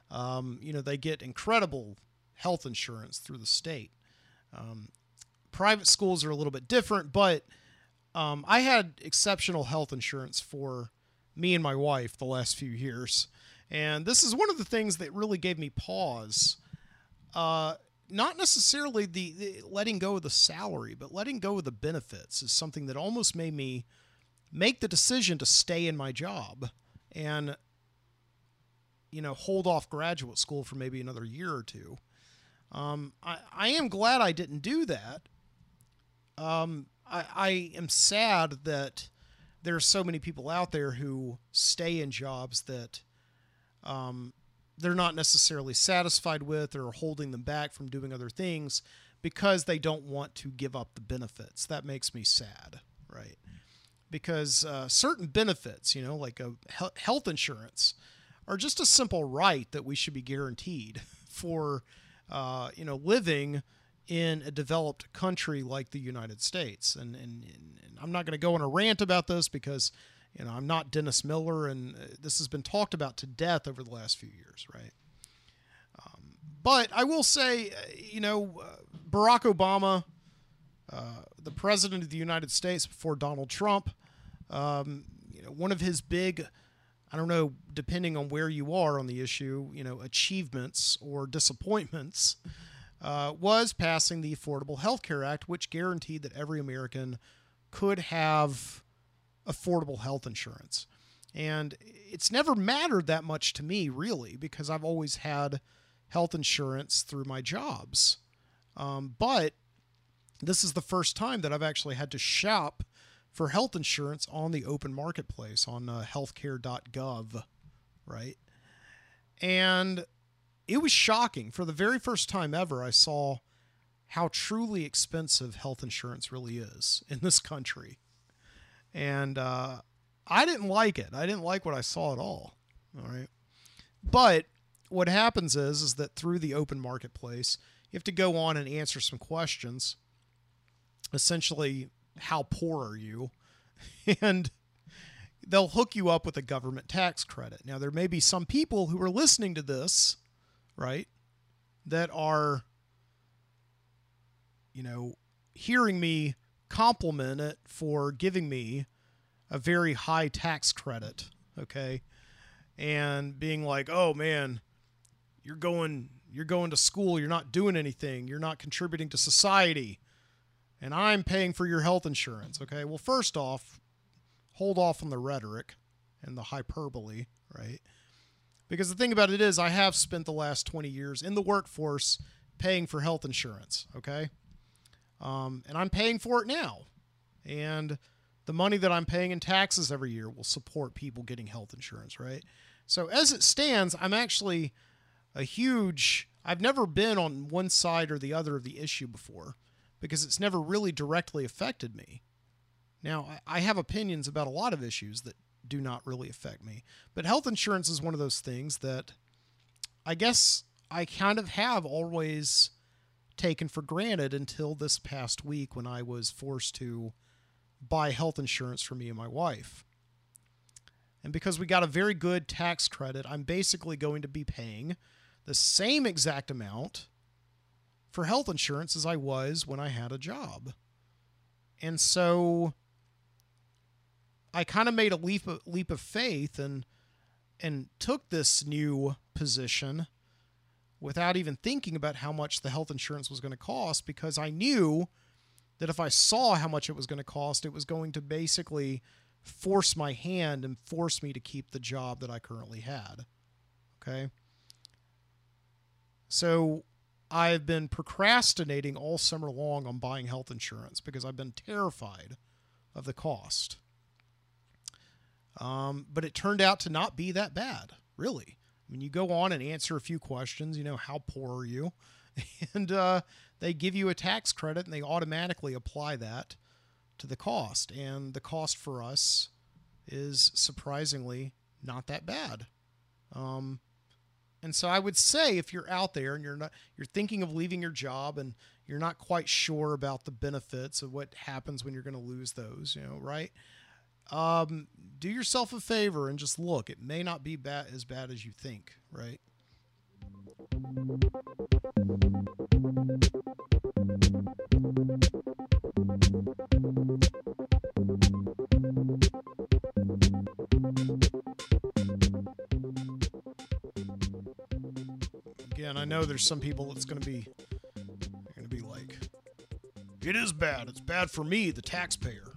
um, you know, they get incredible health insurance through the state. Um, private schools are a little bit different, but um, I had exceptional health insurance for me and my wife the last few years. And this is one of the things that really gave me pause. Uh, not necessarily the, the, letting go of the salary, but letting go of the benefits is something that almost made me make the decision to stay in my job and you know hold off graduate school for maybe another year or two. Um, I, I am glad I didn't do that. Um, I, I am sad that there are so many people out there who stay in jobs that um, they're not necessarily satisfied with or holding them back from doing other things because they don't want to give up the benefits. That makes me sad, right? Because uh, certain benefits, you know, like a health insurance, are just a simple right that we should be guaranteed for, uh, you know, living in a developed country like the United States. And, and, and I'm not going to go on a rant about this because you know, I'm not Dennis Miller, and uh, this has been talked about to death over the last few years, right? Um, but I will say, uh, you know, uh, Barack Obama, uh, the president of the United States before Donald Trump, um, you know, one of his big, I don't know, depending on where you are on the issue, you know, achievements or disappointments, uh, was passing the Affordable Health Care Act, which guaranteed that every American could have affordable health insurance. And it's never mattered that much to me, really, because I've always had health insurance through my jobs. Um, but this is the first time that I've actually had to shop for health insurance on the open marketplace on uh, healthcare.gov, right? And it was shocking. For the very first time ever, I saw how truly expensive health insurance really is in this country and uh, I didn't like it. I didn't like what I saw at all. All right, but what happens is is that through the open marketplace, you have to go on and answer some questions. Essentially, how poor are you? and they'll hook you up with a government tax credit. Now, there may be some people who are listening to this, right, that are, you know, hearing me compliment it for giving me a very high tax credit, okay? And being like, "Oh man, you're going you're going to school, you're not doing anything, you're not contributing to society, and I'm paying for your health insurance." Okay? Well, first off, hold off on the rhetoric and the hyperbole, right? Because the thing about it is I have spent the last 20 years in the workforce paying for health insurance, okay? Um, and I'm paying for it now. And the money that I'm paying in taxes every year will support people getting health insurance, right? So as it stands, I'm actually a huge, I've never been on one side or the other of the issue before because it's never really directly affected me. Now, I have opinions about a lot of issues that do not really affect me, but health insurance is one of those things that I guess I kind of have always taken for granted until this past week when I was forced to buy health insurance for me and my wife. And because we got a very good tax credit, I'm basically going to be paying the same exact amount for health insurance as I was when I had a job. And so I kind of made a leap of, leap of faith and and took this new position without even thinking about how much the health insurance was going to cost because I knew that if I saw how much it was going to cost, it was going to basically force my hand and force me to keep the job that I currently had. Okay. So I've been procrastinating all summer long on buying health insurance because I've been terrified of the cost. Um, but it turned out to not be that bad, really. I mean, you go on and answer a few questions, you know, how poor are you? And uh, they give you a tax credit and they automatically apply that to the cost. And the cost for us is surprisingly not that bad. Um, and so I would say if you're out there and you're not you're thinking of leaving your job and you're not quite sure about the benefits of what happens when you're going to lose those, you know, right? Um, do yourself a favor and just look. It may not be bad as bad as you think, right? Again, I know there's some people that's going to be going to be like, it is bad. It's bad for me, the taxpayer.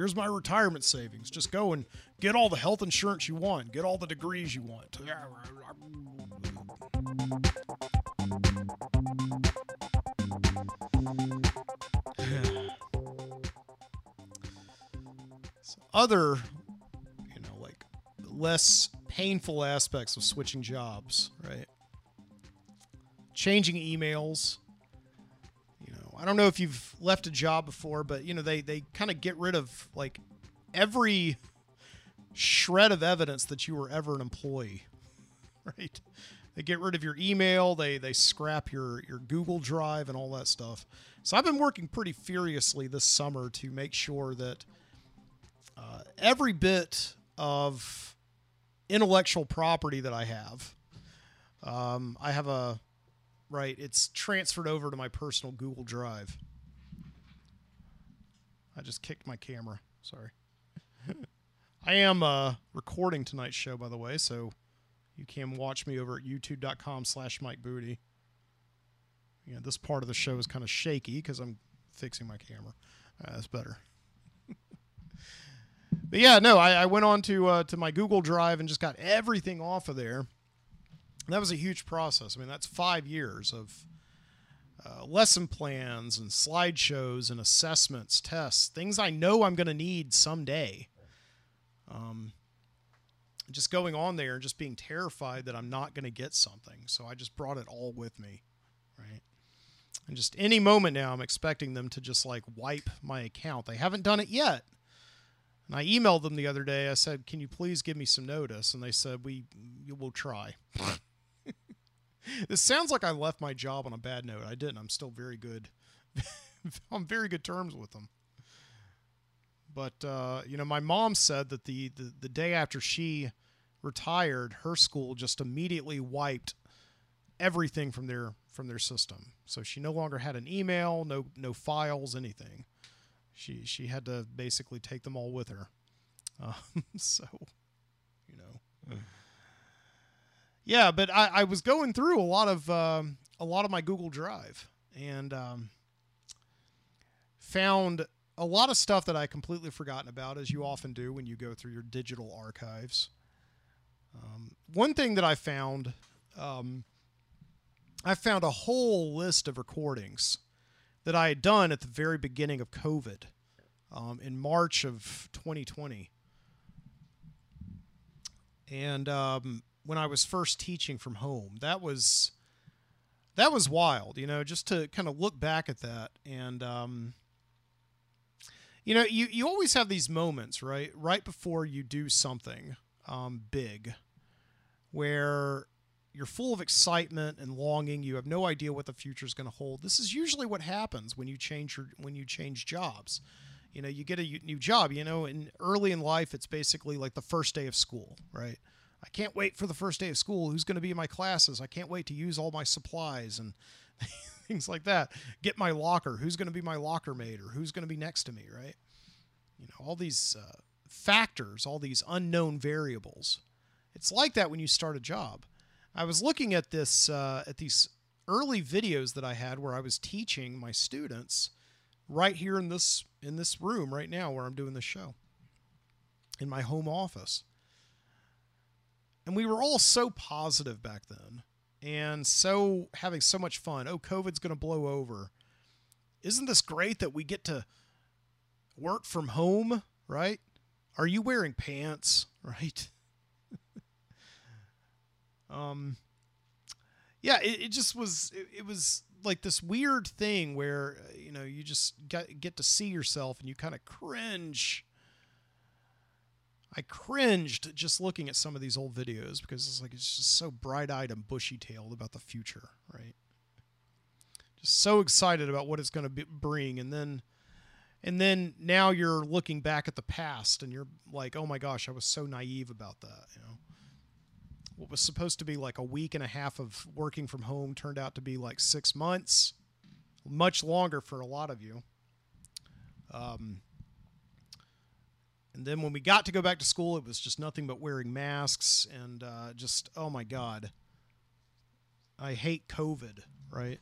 Here's my retirement savings. Just go and get all the health insurance you want, get all the degrees you want. Other, you know, like less painful aspects of switching jobs, right? Changing emails. I don't know if you've left a job before, but you know, they they kind of get rid of like every shred of evidence that you were ever an employee. Right? They get rid of your email, they they scrap your your Google Drive and all that stuff. So I've been working pretty furiously this summer to make sure that uh, every bit of intellectual property that I have. Um, I have a right. It's transferred over to my personal Google Drive. I just kicked my camera. Sorry. I am uh, recording tonight's show, by the way, so you can watch me over at youtube.com slash Mike Boody. You know, this part of the show is kind of shaky because I'm fixing my camera. Uh, that's better. but yeah, no, I, I went on to uh, to my Google Drive and just got everything off of there. That was a huge process. I mean, that's five years of uh, lesson plans and slideshows and assessments, tests, things I know I'm going to need someday. Um, just going on there and just being terrified that I'm not going to get something. So I just brought it all with me, right? And just any moment now, I'm expecting them to just like wipe my account. They haven't done it yet. And I emailed them the other day. I said, "Can you please give me some notice?" And they said, "We will try." this sounds like I left my job on a bad note. I didn't. I'm still very good. on very good terms with them. But uh, you know, my mom said that the, the the day after she retired, her school just immediately wiped everything from their from their system. So she no longer had an email, no no files, anything. She she had to basically take them all with her. Um, so, you know. Yeah, but I, I was going through a lot of um, a lot of my Google Drive and um, found a lot of stuff that I completely forgotten about, as you often do when you go through your digital archives. Um, one thing that I found, um, I found a whole list of recordings that I had done at the very beginning of COVID um, in March of 2020. And um, when I was first teaching from home, that was that was wild, you know, just to kind of look back at that and um, you know, you, you always have these moments, right? Right before you do something um, big where you're full of excitement and longing. You have no idea what the future is going to hold. This is usually what happens when you change your, when you change jobs. You know, you get a new job, you know, and early in life, it's basically like the first day of school, right? I can't wait for the first day of school. Who's going to be in my classes? I can't wait to use all my supplies and things like that. Get my locker. Who's going to be my locker mate or who's going to be next to me, right? You know, all these uh, factors, all these unknown variables. It's like that when you start a job. I was looking at this uh, at these early videos that I had where I was teaching my students right here in this in this room right now where I'm doing the show in my home office. And we were all so positive back then and so having so much fun. Oh, COVID's going to blow over. Isn't this great that we get to work from home, right? Are you wearing pants, right? um yeah, it, it just was it, it was like this weird thing where uh, you know you just get get to see yourself and you kind of cringe. I cringed just looking at some of these old videos because it's like it's just so bright-eyed and bushy-tailed about the future, right? Just so excited about what it's going to bring, and then and then now you're looking back at the past and you're like, oh my gosh, I was so naive about that, you know what was supposed to be like a week and a half of working from home turned out to be like six months, much longer for a lot of you. Um, and then when we got to go back to school, it was just nothing but wearing masks and uh, just, oh my God. I hate COVID, right?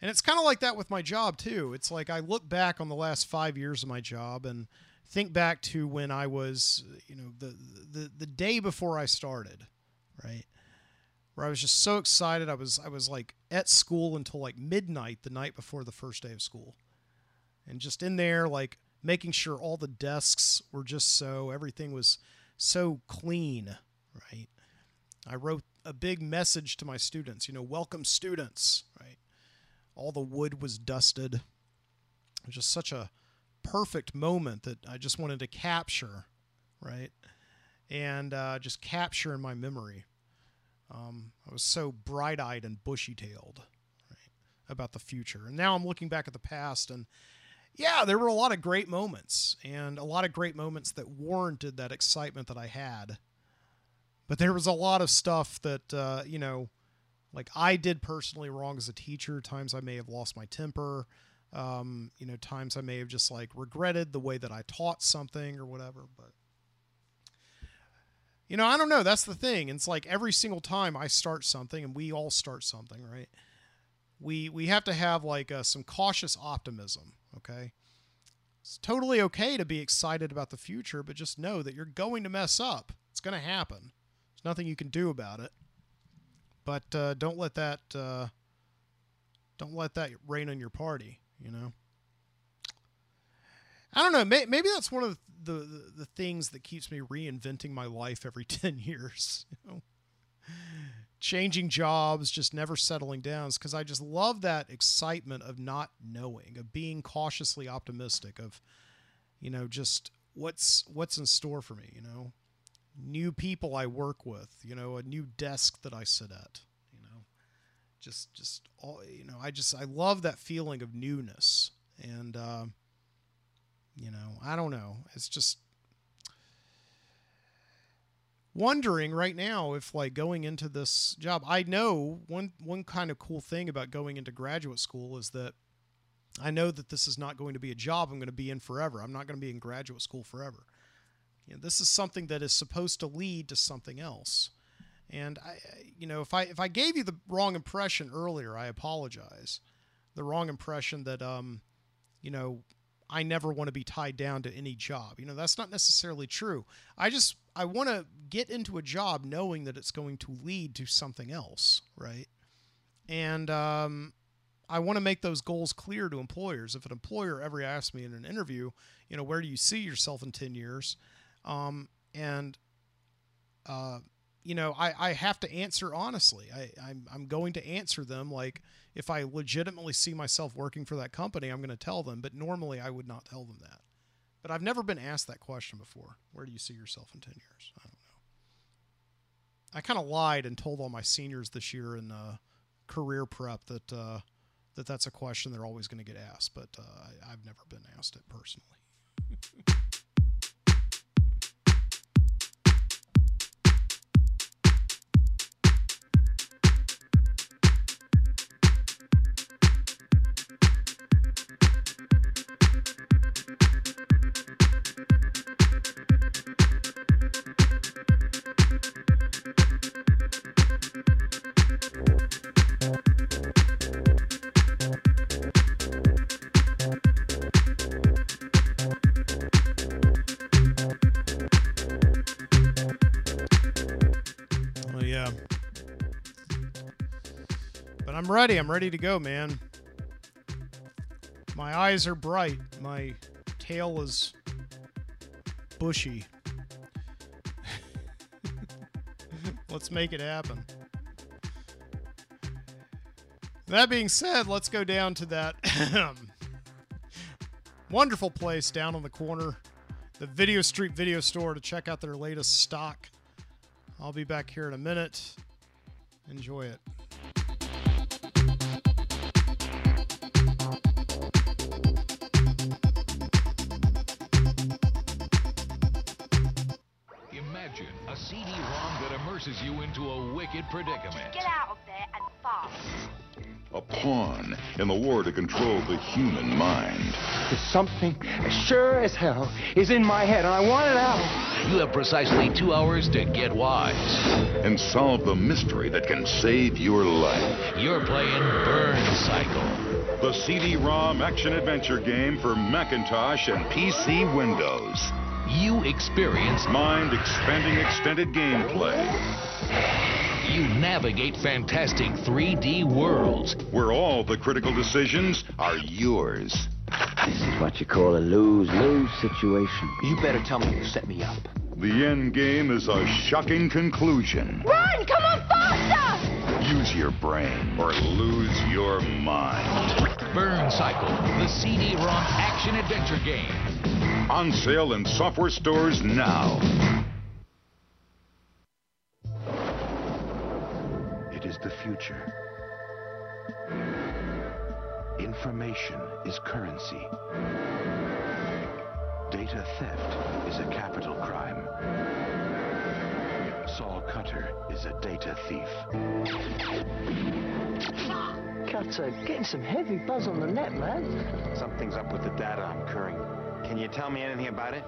And it's kind of like that with my job, too. It's like I look back on the last five years of my job and think back to when I was, you know, the the the day before I started, right? Where I was just so excited. I was I was like at school until like midnight the night before the first day of school. And just in there like making sure all the desks were just so everything was so clean, right? I wrote a big message to my students, you know, welcome students, right? All the wood was dusted. It was just such a perfect moment that I just wanted to capture, right? And uh, just capture in my memory. Um, I was so bright eyed and bushy tailed right, about the future. And now I'm looking back at the past, and yeah, there were a lot of great moments and a lot of great moments that warranted that excitement that I had. But there was a lot of stuff that, uh, you know, like I did personally wrong as a teacher. Times I may have lost my temper. Um, you know, times I may have just like regretted the way that I taught something or whatever, but you know, I don't know. That's the thing. It's like every single time I start something, and we all start something, right? We we have to have like uh, some cautious optimism. Okay, it's totally okay to be excited about the future, but just know that you're going to mess up. It's going to happen. There's nothing you can do about it. But uh, don't let that uh, don't let that rain on your party you know i don't know may, maybe that's one of the, the, the things that keeps me reinventing my life every 10 years you know changing jobs just never settling down because i just love that excitement of not knowing of being cautiously optimistic of you know just what's what's in store for me you know? New people i work with you know a new desk that i sit at You know, just just all you know i just i love that feeling of newness and uh, you know i don't know it's just wondering right now if like going into this job i know one one kind of cool thing about going into graduate school is that i know that this is not going to be a job i'm going to be in forever i'm not going to be in graduate school forever you know, this is something that is supposed to lead to something else and I, you know, if I if I gave you the wrong impression earlier, I apologize. The wrong impression that um, you know, I never want to be tied down to any job. You know, that's not necessarily true. I just I want to get into a job knowing that it's going to lead to something else, right? And um, I want to make those goals clear to employers. If an employer ever asks me in an interview, you know, where do you see yourself in ten years? Um, and uh, you know, I, I have to answer honestly. I, I'm, I'm going to answer them like if I legitimately see myself working for that company, I'm going to tell them. But normally I would not tell them that. But I've never been asked that question before. Where do you see yourself in 10 years? I don't know. I kind of lied and told all my seniors this year in uh, career prep that uh, that that's a question they're always going to get asked. But uh, I, I've never been asked it personally. ready. I'm ready to go, man. My eyes are bright. My tail is bushy. let's make it happen. That being said, let's go down to that wonderful place down on the corner, the Video Street Video Store, to check out their latest stock. I'll be back here in a minute. Enjoy it. Wicked predicament. Get out of there and fast. A pawn in the war to control the human mind. There's something as sure as hell is in my head, and I want it out. You have precisely two hours to get wise. And solve the mystery that can save your life. You're playing Burn Cycle. The CD-ROM action-adventure game for Macintosh and PC Windows. You experience Mind-expanding extended gameplay. You navigate fantastic 3D worlds. Where all the critical decisions are yours. This is what you call a lose-lose situation. You better tell me you set me up. The end game is a shocking conclusion. Run! Come on, faster! Use your brain or lose your mind. Burn Cycle, the CD-ROM action-adventure game. On sale in software stores now. Is the future. Information is currency. Data theft is a capital crime. Sol Cutter is a data thief. Cutter, getting some heavy buzz on the net, man. Something's up with the data I'm currying. Can you tell me anything about it?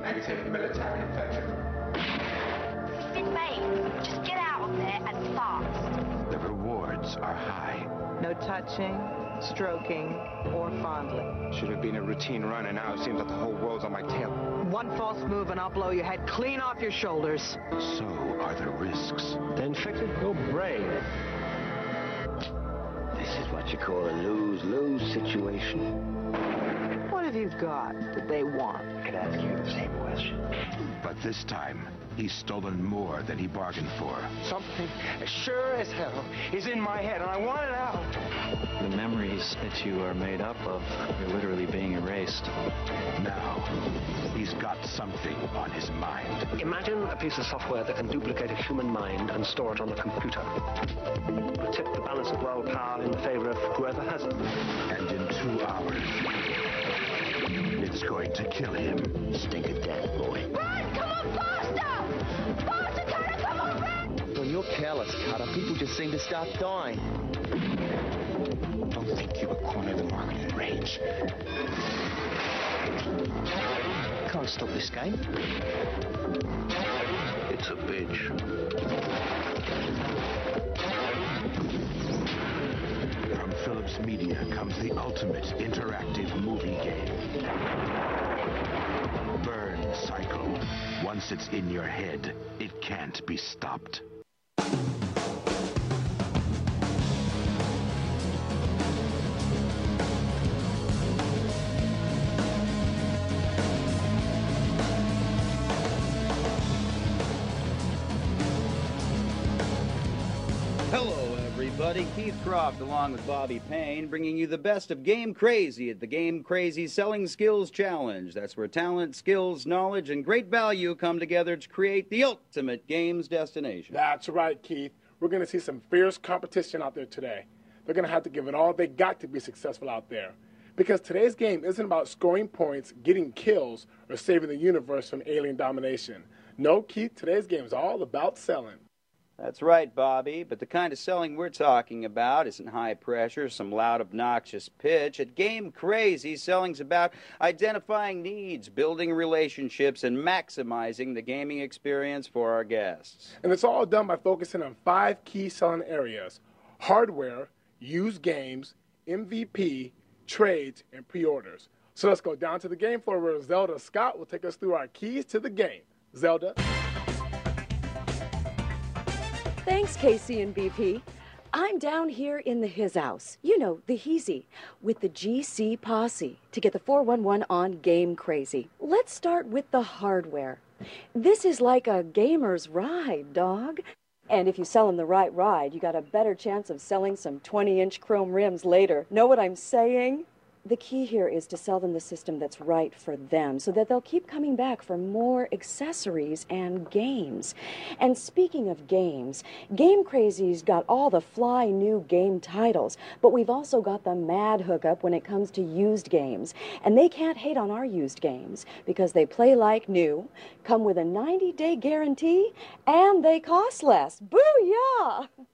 Sid Mate, just get out of there and fast. The rewards are high. No touching, stroking, or fondling. Should have been a routine run, and now it seems like the whole world's on my tail. One false move and I'll blow your head clean off your shoulders. So are the risks. Then fix it your brain. This is what you call a lose-lose situation. What have you got that they want? I could ask you the same question. But this time, he's stolen more than he bargained for. Something as sure as hell is in my head, and I want it out. The memories that you are made up of are literally being erased. Now, he's got something on his mind. Imagine a piece of software that can duplicate a human mind and store it on a computer. Tip the balance of world power in favor of whoever has it. And in two hours, it's going to kill him. Stink of death, careless, Cutter, people just seem to start dying. Don't think you were cornered the market in range. Can't stop this game. It's a bitch. From Philips Media comes the ultimate interactive movie game. Burn Cycle. Once it's in your head, it can't be stopped. Hello, Keith Croft, along with Bobby Payne, bringing you the best of Game Crazy at the Game Crazy Selling Skills Challenge. That's where talent, skills, knowledge, and great value come together to create the ultimate games destination. That's right, Keith. We're going to see some fierce competition out there today. They're going to have to give it all they got to be successful out there. Because today's game isn't about scoring points, getting kills, or saving the universe from alien domination. No, Keith, today's game is all about selling. That's right, Bobby, but the kind of selling we're talking about isn't high pressure, some loud, obnoxious pitch. At Game Crazy, selling's about identifying needs, building relationships, and maximizing the gaming experience for our guests. And it's all done by focusing on five key selling areas hardware, used games, MVP, trades, and pre orders. So let's go down to the game floor where Zelda Scott will take us through our keys to the game. Zelda. Thanks, KC and BP. I'm down here in the his house, you know, the Heezy, with the GC posse to get the 411 on Game Crazy. Let's start with the hardware. This is like a gamer's ride, dog. And if you sell them the right ride, you got a better chance of selling some 20 inch chrome rims later. Know what I'm saying? The key here is to sell them the system that's right for them so that they'll keep coming back for more accessories and games. And speaking of games, Game Crazy's got all the fly new game titles, but we've also got the mad hookup when it comes to used games. And they can't hate on our used games because they play like new, come with a 90 day guarantee, and they cost less. Booyah!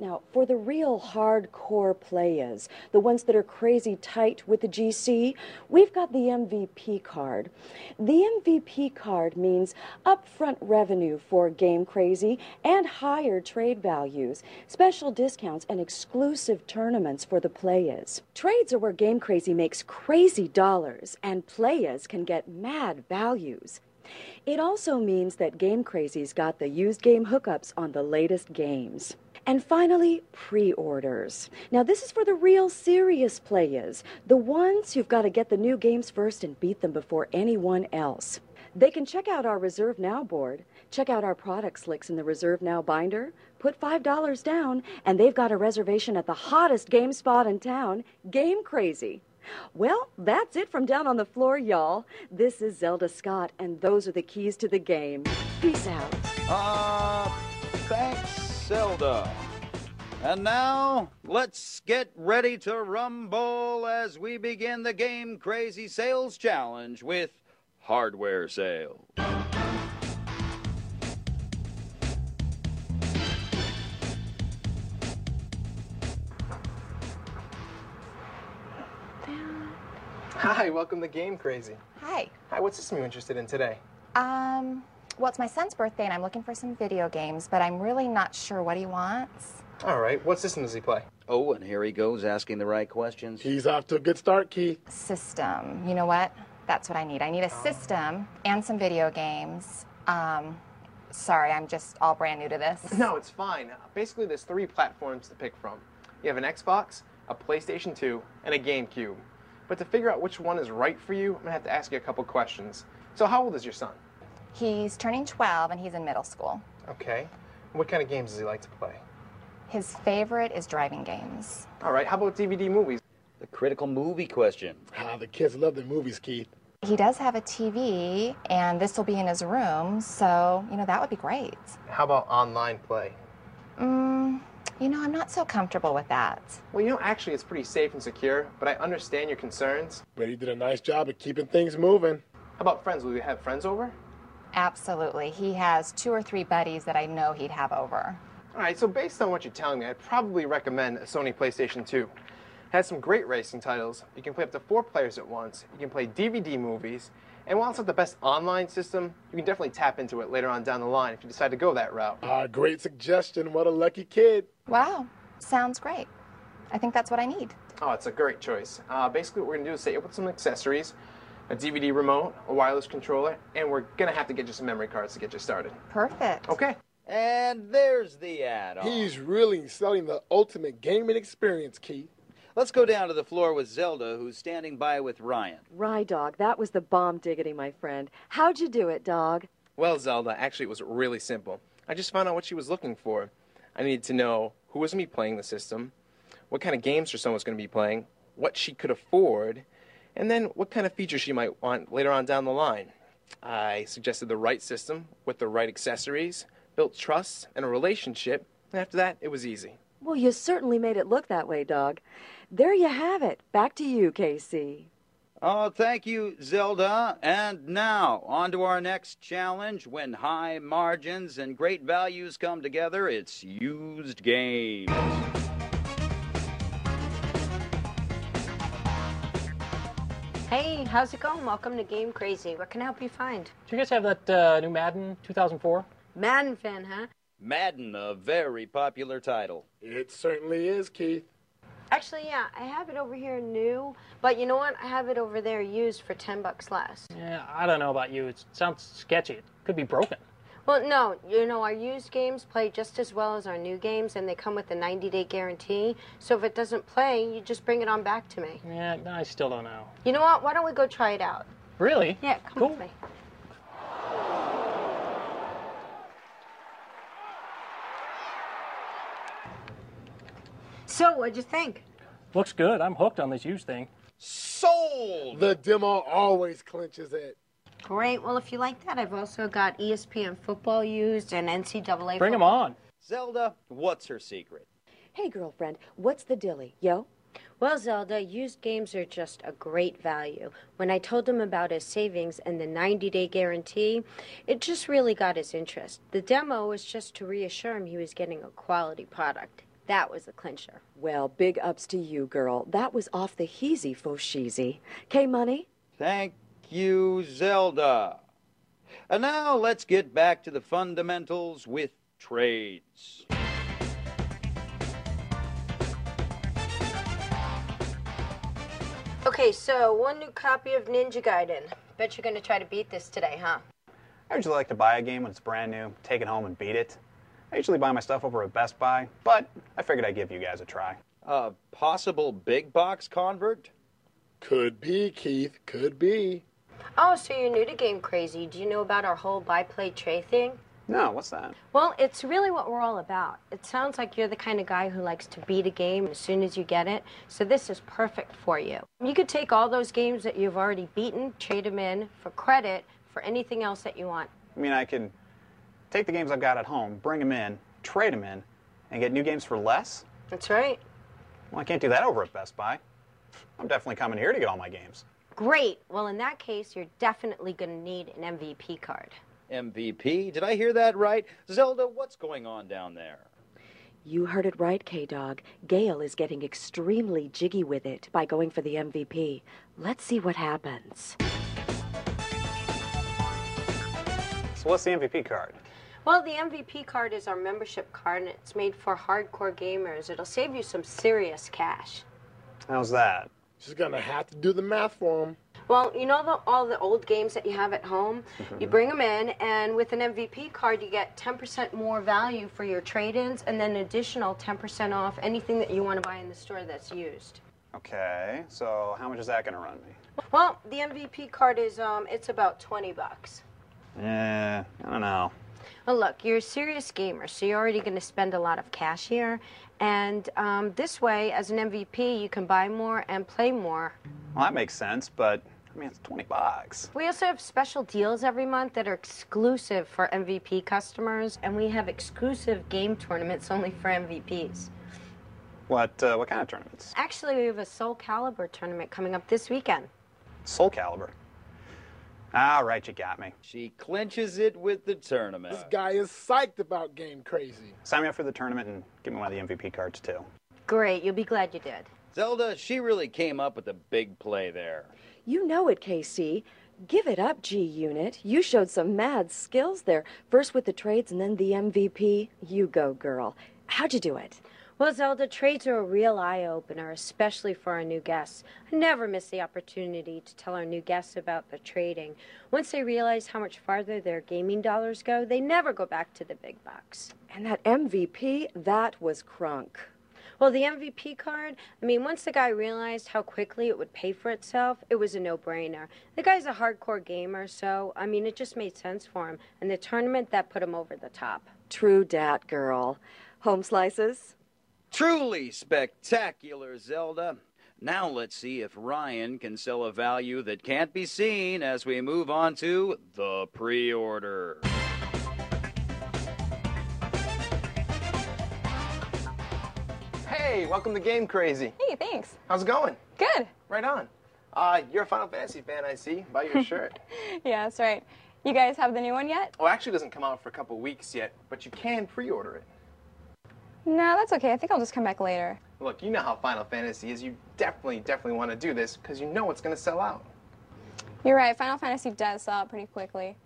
Now, for the real hardcore players, the ones that are crazy tight with the GC, we've got the MVP card. The MVP card means upfront revenue for Game Crazy and higher trade values, special discounts, and exclusive tournaments for the players. Trades are where Game Crazy makes crazy dollars, and players can get mad values. It also means that Game Crazy's got the used game hookups on the latest games. And finally, pre orders. Now, this is for the real serious players, the ones who've got to get the new games first and beat them before anyone else. They can check out our Reserve Now board, check out our product slicks in the Reserve Now binder, put $5 down, and they've got a reservation at the hottest game spot in town, Game Crazy. Well, that's it from down on the floor, y'all. This is Zelda Scott, and those are the keys to the game. Peace out. Uh, thanks. Zelda. And now, let's get ready to rumble as we begin the Game Crazy Sales Challenge with Hardware Sales. Hi, welcome to Game Crazy. Hi. Hi, what system are you interested in today? Um, well, it's my son's birthday and I'm looking for some video games, but I'm really not sure what he wants. All right, what system does he play? Oh, and here he goes asking the right questions. He's off to a good start, Keith. System. You know what? That's what I need. I need a system and some video games. Um, sorry, I'm just all brand new to this. No, it's fine. Basically, there's three platforms to pick from. You have an Xbox, a PlayStation 2, and a GameCube. But to figure out which one is right for you, I'm gonna have to ask you a couple questions. So, how old is your son? He's turning 12 and he's in middle school. Okay. What kind of games does he like to play? His favorite is driving games. All right, how about DVD movies? The critical movie question. Ah, the kids love the movies, Keith. He does have a TV, and this will be in his room, so, you know, that would be great. How about online play? Mm, you know, I'm not so comfortable with that. Well, you know, actually, it's pretty safe and secure, but I understand your concerns. But he did a nice job of keeping things moving. How about friends? Will you have friends over? Absolutely. He has two or three buddies that I know he'd have over. All right, so based on what you're telling me, I'd probably recommend a Sony PlayStation 2. It has some great racing titles. You can play up to four players at once. You can play DVD movies. And while it's not the best online system, you can definitely tap into it later on down the line if you decide to go that route. Ah, great suggestion. What a lucky kid. Wow, sounds great. I think that's what I need. Oh, it's a great choice. Uh, basically, what we're going to do is set you up with some accessories, a DVD remote, a wireless controller, and we're going to have to get you some memory cards to get you started. Perfect. Okay. And there's the ad on. He's really selling the ultimate gaming experience, Keith. Let's go down to the floor with Zelda, who's standing by with Ryan. Rye dog, that was the bomb diggity, my friend. How'd you do it, dog? Well, Zelda, actually, it was really simple. I just found out what she was looking for. I needed to know who was going to be playing the system, what kind of games her son was going to be playing, what she could afford, and then what kind of features she might want later on down the line. I suggested the right system with the right accessories, built trust and a relationship, and after that, it was easy. Well, you certainly made it look that way, dog. There you have it. Back to you, Casey. Oh, thank you, Zelda. And now, on to our next challenge. When high margins and great values come together, it's used games. Hey, how's it going? Welcome to Game Crazy. What can I help you find? Do you guys have that uh, new Madden 2004? Madden fan, huh? Madden, a very popular title. It certainly is, Keith. Actually, yeah, I have it over here new, but you know what? I have it over there used for 10 bucks less. Yeah, I don't know about you. It sounds sketchy. It could be broken. Well, no, you know, our used games play just as well as our new games, and they come with a 90 day guarantee. So if it doesn't play, you just bring it on back to me. Yeah, I still don't know. You know what? Why don't we go try it out? Really? Yeah, come with me. So, what'd you think? Looks good. I'm hooked on this used thing. Sold! The demo always clinches it. Great. Well, if you like that, I've also got ESPN football used and NCAA. Bring football. on. Zelda, what's her secret? Hey, girlfriend, what's the dilly, yo? Well, Zelda, used games are just a great value. When I told him about his savings and the 90 day guarantee, it just really got his interest. The demo was just to reassure him he was getting a quality product. That was the clincher. Well, big ups to you, girl. That was off the heezy fo sheezy. K Money? Thank you, Zelda. And now let's get back to the fundamentals with trades. Okay, so one new copy of Ninja Gaiden. Bet you're gonna try to beat this today, huh? I usually like to buy a game when it's brand new, take it home and beat it. I usually buy my stuff over at Best Buy, but I figured I'd give you guys a try. A possible big box convert? Could be, Keith. Could be. Oh, so you're new to Game Crazy. Do you know about our whole buy, play, trade thing? No, what's that? Well, it's really what we're all about. It sounds like you're the kind of guy who likes to beat a game as soon as you get it, so this is perfect for you. You could take all those games that you've already beaten, trade them in for credit for anything else that you want. I mean, I can take the games I've got at home, bring them in, trade them in, and get new games for less? That's right. Well, I can't do that over at Best Buy. I'm definitely coming here to get all my games. Great. Well, in that case, you're definitely going to need an MVP card. MVP? Did I hear that right? Zelda, what's going on down there? You heard it right, K Dog. Gail is getting extremely jiggy with it by going for the MVP. Let's see what happens. So what's the MVP card? Well, the MVP card is our membership card, and it's made for hardcore gamers. It'll save you some serious cash. How's that? She's gonna have to do the math for him. Well, you know the, all the old games that you have at home? You bring them in, and with an MVP card, you get 10% more value for your trade ins, and then an additional 10% off anything that you want to buy in the store that's used. Okay, so how much is that gonna run me? Well, the MVP card is, um, it's about 20 bucks. Yeah, I don't know. Well, look, you're a serious gamer, so you're already going to spend a lot of cash here. And um, this way, as an MVP, you can buy more and play more. Well, that makes sense, but I mean, it's 20 bucks. We also have special deals every month that are exclusive for MVP customers, and we have exclusive game tournaments only for MVPs. What, uh, what kind of tournaments? Actually, we have a Soul Calibur tournament coming up this weekend. Soul Calibur. All right, you got me. She clinches it with the tournament. This guy is psyched about Game Crazy. Sign me up for the tournament and give me one of the MVP cards, too. Great, you'll be glad you did. Zelda, she really came up with a big play there. You know it, KC. Give it up, G Unit. You showed some mad skills there. First with the trades and then the MVP. You go, girl. How'd you do it? Well, Zelda, trades are a real eye opener, especially for our new guests. I never miss the opportunity to tell our new guests about the trading. Once they realize how much farther their gaming dollars go, they never go back to the big bucks. And that MVP, that was crunk. Well, the MVP card, I mean, once the guy realized how quickly it would pay for itself, it was a no brainer. The guy's a hardcore gamer, so, I mean, it just made sense for him. And the tournament, that put him over the top. True dat, girl. Home slices? Truly spectacular, Zelda. Now let's see if Ryan can sell a value that can't be seen as we move on to the pre order. Hey, welcome to Game Crazy. Hey, thanks. How's it going? Good. Right on. Uh, you're a Final Fantasy fan, I see, by your shirt. yeah, that's right. You guys have the new one yet? oh, actually, it doesn't come out for a couple weeks yet, but you can pre-order it. No, that's okay. I think I'll just come back later. Look, you know how Final Fantasy is. You definitely, definitely want to do this because you know it's going to sell out. You're right. Final Fantasy does sell out pretty quickly.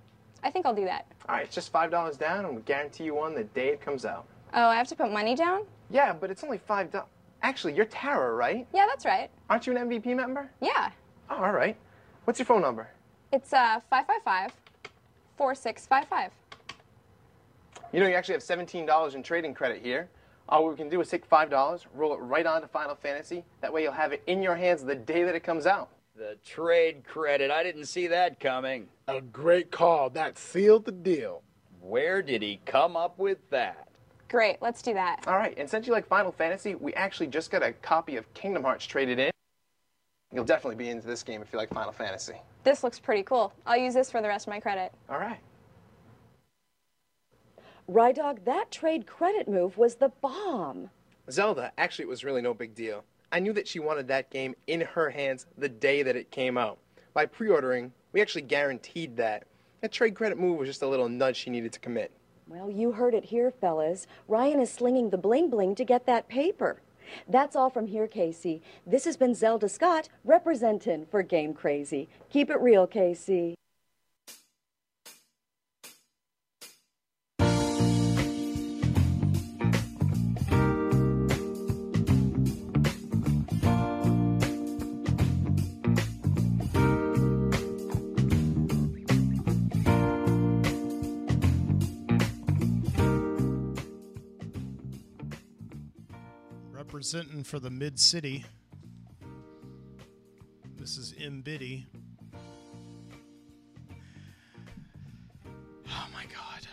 I think I'll do that. All right, it's just five dollars down, and we guarantee you one the day it comes out. Oh, I have to put money down? Yeah, but it's only five dollars. Actually, you're Tara, right? Yeah, that's right. Aren't you an MVP member? Yeah. Oh, all right. What's your phone number? It's uh 555 4655. You know, you actually have $17 in trading credit here. All we can do is take $5, roll it right onto Final Fantasy. That way you'll have it in your hands the day that it comes out. The trade credit. I didn't see that coming. A great call. That sealed the deal. Where did he come up with that? Great, let's do that. All right, and since you like Final Fantasy, we actually just got a copy of Kingdom Hearts traded in. You'll definitely be into this game if you like Final Fantasy. This looks pretty cool. I'll use this for the rest of my credit. All right. Rydog, that trade credit move was the bomb. Zelda, actually, it was really no big deal. I knew that she wanted that game in her hands the day that it came out. By pre ordering, we actually guaranteed that. That trade credit move was just a little nudge she needed to commit. Well, you heard it here, fellas. Ryan is slinging the bling bling to get that paper. That's all from here, Casey. This has been Zelda Scott representing for Game Crazy. Keep it real, Casey. Representing for the Mid City. This is M Biddy. Oh my god.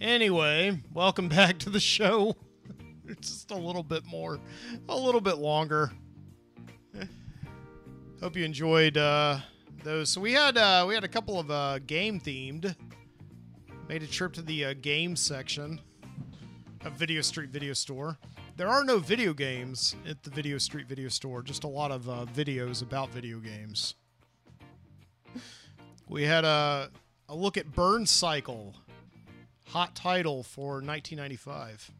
Anyway, welcome back to the show. Just a little bit more, a little bit longer. Hope you enjoyed uh, those. So we had uh, we had a couple of uh, game themed. Made a trip to the uh, game section of Video Street Video Store. There are no video games at the Video Street Video Store, just a lot of uh, videos about video games. We had a, a look at Burn Cycle, hot title for 1995.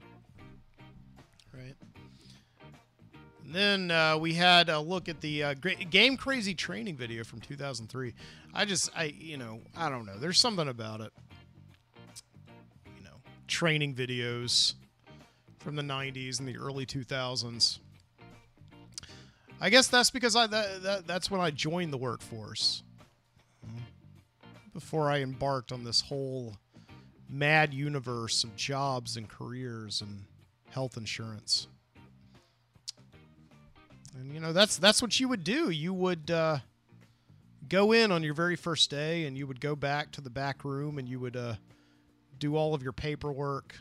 Right. And then uh, we had a look at the uh, Game Crazy training video from 2003. I just, I, you know, I don't know. There's something about it training videos from the 90s and the early 2000s. I guess that's because I that, that that's when I joined the workforce. Before I embarked on this whole mad universe of jobs and careers and health insurance. And you know that's that's what you would do. You would uh, go in on your very first day, and you would go back to the back room, and you would uh, do all of your paperwork,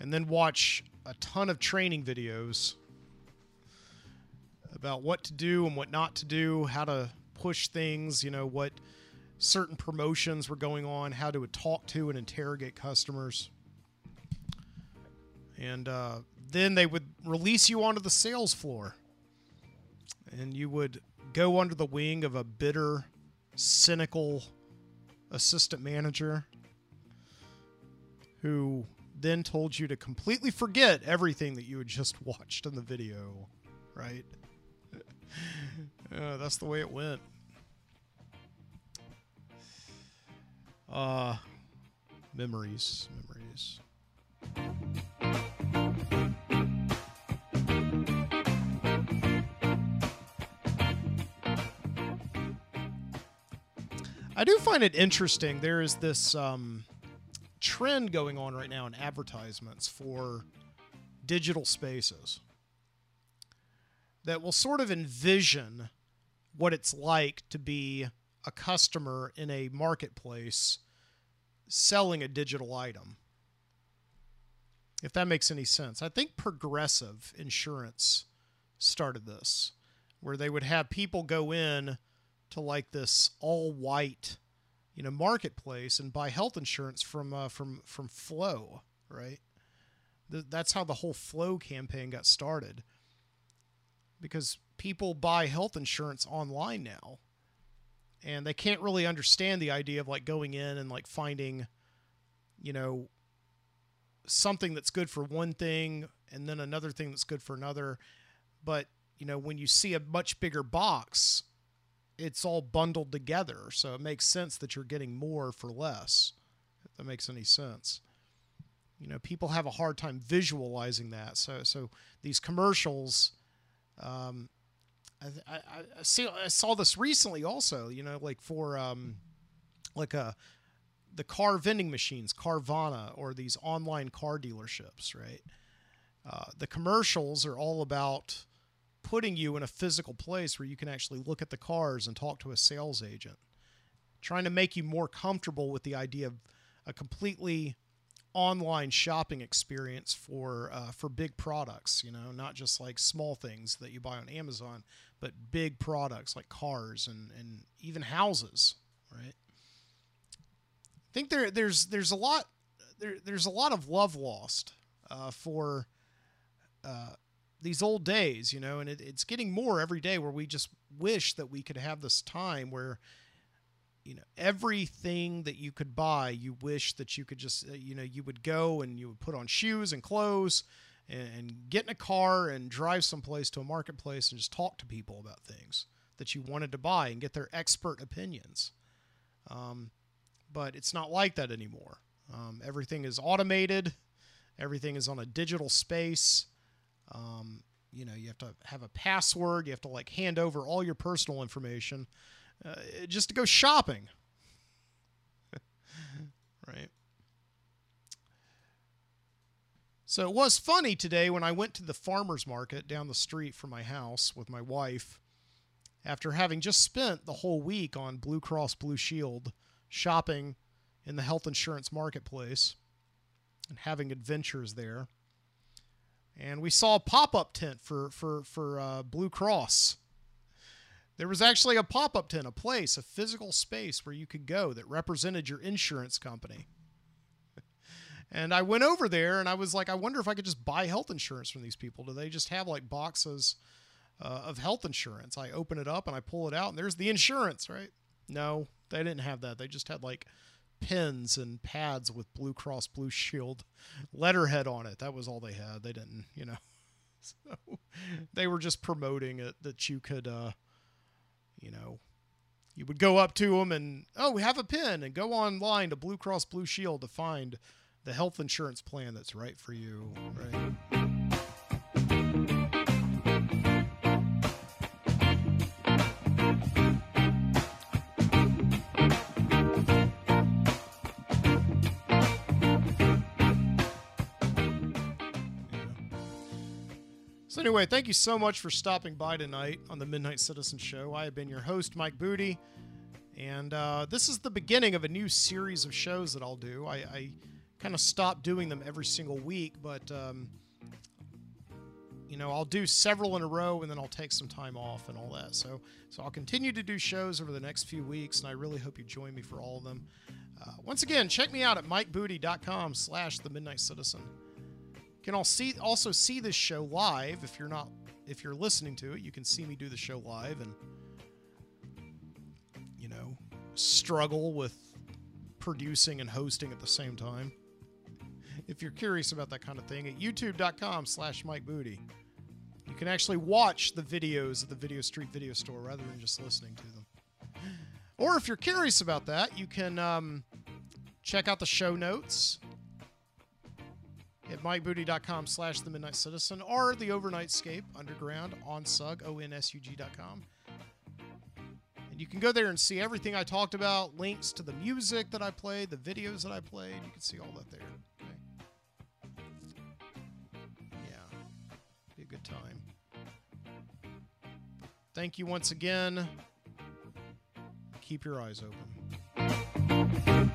and then watch a ton of training videos about what to do and what not to do, how to push things, you know, what certain promotions were going on, how to talk to and interrogate customers. And uh, then they would release you onto the sales floor. And you would go under the wing of a bitter, cynical assistant manager who then told you to completely forget everything that you had just watched in the video, right? uh, that's the way it went. Uh, memories, memories. I do find it interesting. There is this um, trend going on right now in advertisements for digital spaces that will sort of envision what it's like to be a customer in a marketplace selling a digital item. If that makes any sense. I think Progressive Insurance started this, where they would have people go in to like this all white, you know, marketplace and buy health insurance from uh, from from Flo, right? Th- that's how the whole Flo campaign got started. Because people buy health insurance online now, and they can't really understand the idea of like going in and like finding, you know, something that's good for one thing and then another thing that's good for another. But you know, when you see a much bigger box it's all bundled together. So it makes sense that you're getting more for less. If that makes any sense. You know, people have a hard time visualizing that. So, so these commercials, um, I, I, I see I saw this recently also. You know, like for um, like a the car vending machines, Carvana, or these online car dealerships, right? Uh, the commercials are all about putting you in a physical place where you can actually look at the cars and talk to a sales agent, trying to make you more comfortable with the idea of a completely online shopping experience for uh, for big products. You know, not just like small things that you buy on Amazon, but big products like cars and and even houses, right? I think there there's there's a lot there there's a lot of love lost uh, for uh, these old days, you know, and it, it's getting more every day where we just wish that we could have this time where you know everything that you could buy you wish that you could just uh, you know you would go and you would put on shoes and clothes and, and get in a car and drive someplace to a marketplace and just talk to people about things that you wanted to buy and get their expert opinions. Um, but it's not like that anymore. Um, everything is automated. Everything is on a digital space um, you know you have to have a password you have to like hand over all your personal information uh, just to go shopping. right. So it was funny today when I went to the farmer's market down the street from my house with my wife after having just spent the whole week on Blue Cross Blue Shield shopping in the health insurance marketplace and having adventures there. And we saw a pop up tent for, for, for uh, Blue Cross there was actually a pop up tent, a place, a physical space where you could go that represented your insurance company. and I went over there and I was like, I wonder if I could just buy health insurance from these people. Do they just have like boxes uh, of health insurance? I open it up and I pull it out and there's the insurance, right? No, they didn't have that. They just had like pens and pads with Blue Cross Blue Shield letterhead on it. That was all they had. They didn't, you know. So they were just promoting it that you could uh, you know, you would go up to them and, oh, we have a pin, and go online to Blue Cross Blue Shield to find the health insurance plan that's right for you, right? So, anyway, thank you so much for stopping by tonight on the Midnight Citizen Show. I have been your host, Mike Boody, and uh, this is the beginning of a new series of shows that I'll do. I, I kind of stopped doing them every single week, but um, you know, I'll do several in a row, and then I'll take some time off and all that. So, so I'll continue to do shows over the next few weeks, and I really hope you join me for all of them. Uh, once again, check me out at mikeboody.com/slash the Midnight Citizen can all see also see this show live. If you're not if you're listening to it you can see me do the show live and you know struggle with producing and hosting at the same time. If you're curious about that kind of thing at youtube.com slash mike boody. You can actually watch the videos at the video street video store rather than just listening to them. Or if you're curious about that you can um, check out the show notes at mikeboody.com slash the midnight citizen or the overnightscape underground on sug onsug.com and you can go there and see everything i talked about links to the music that i played the videos that i played. You can see all that there okay? yeah be a good time. Thank you once again. Keep your eyes open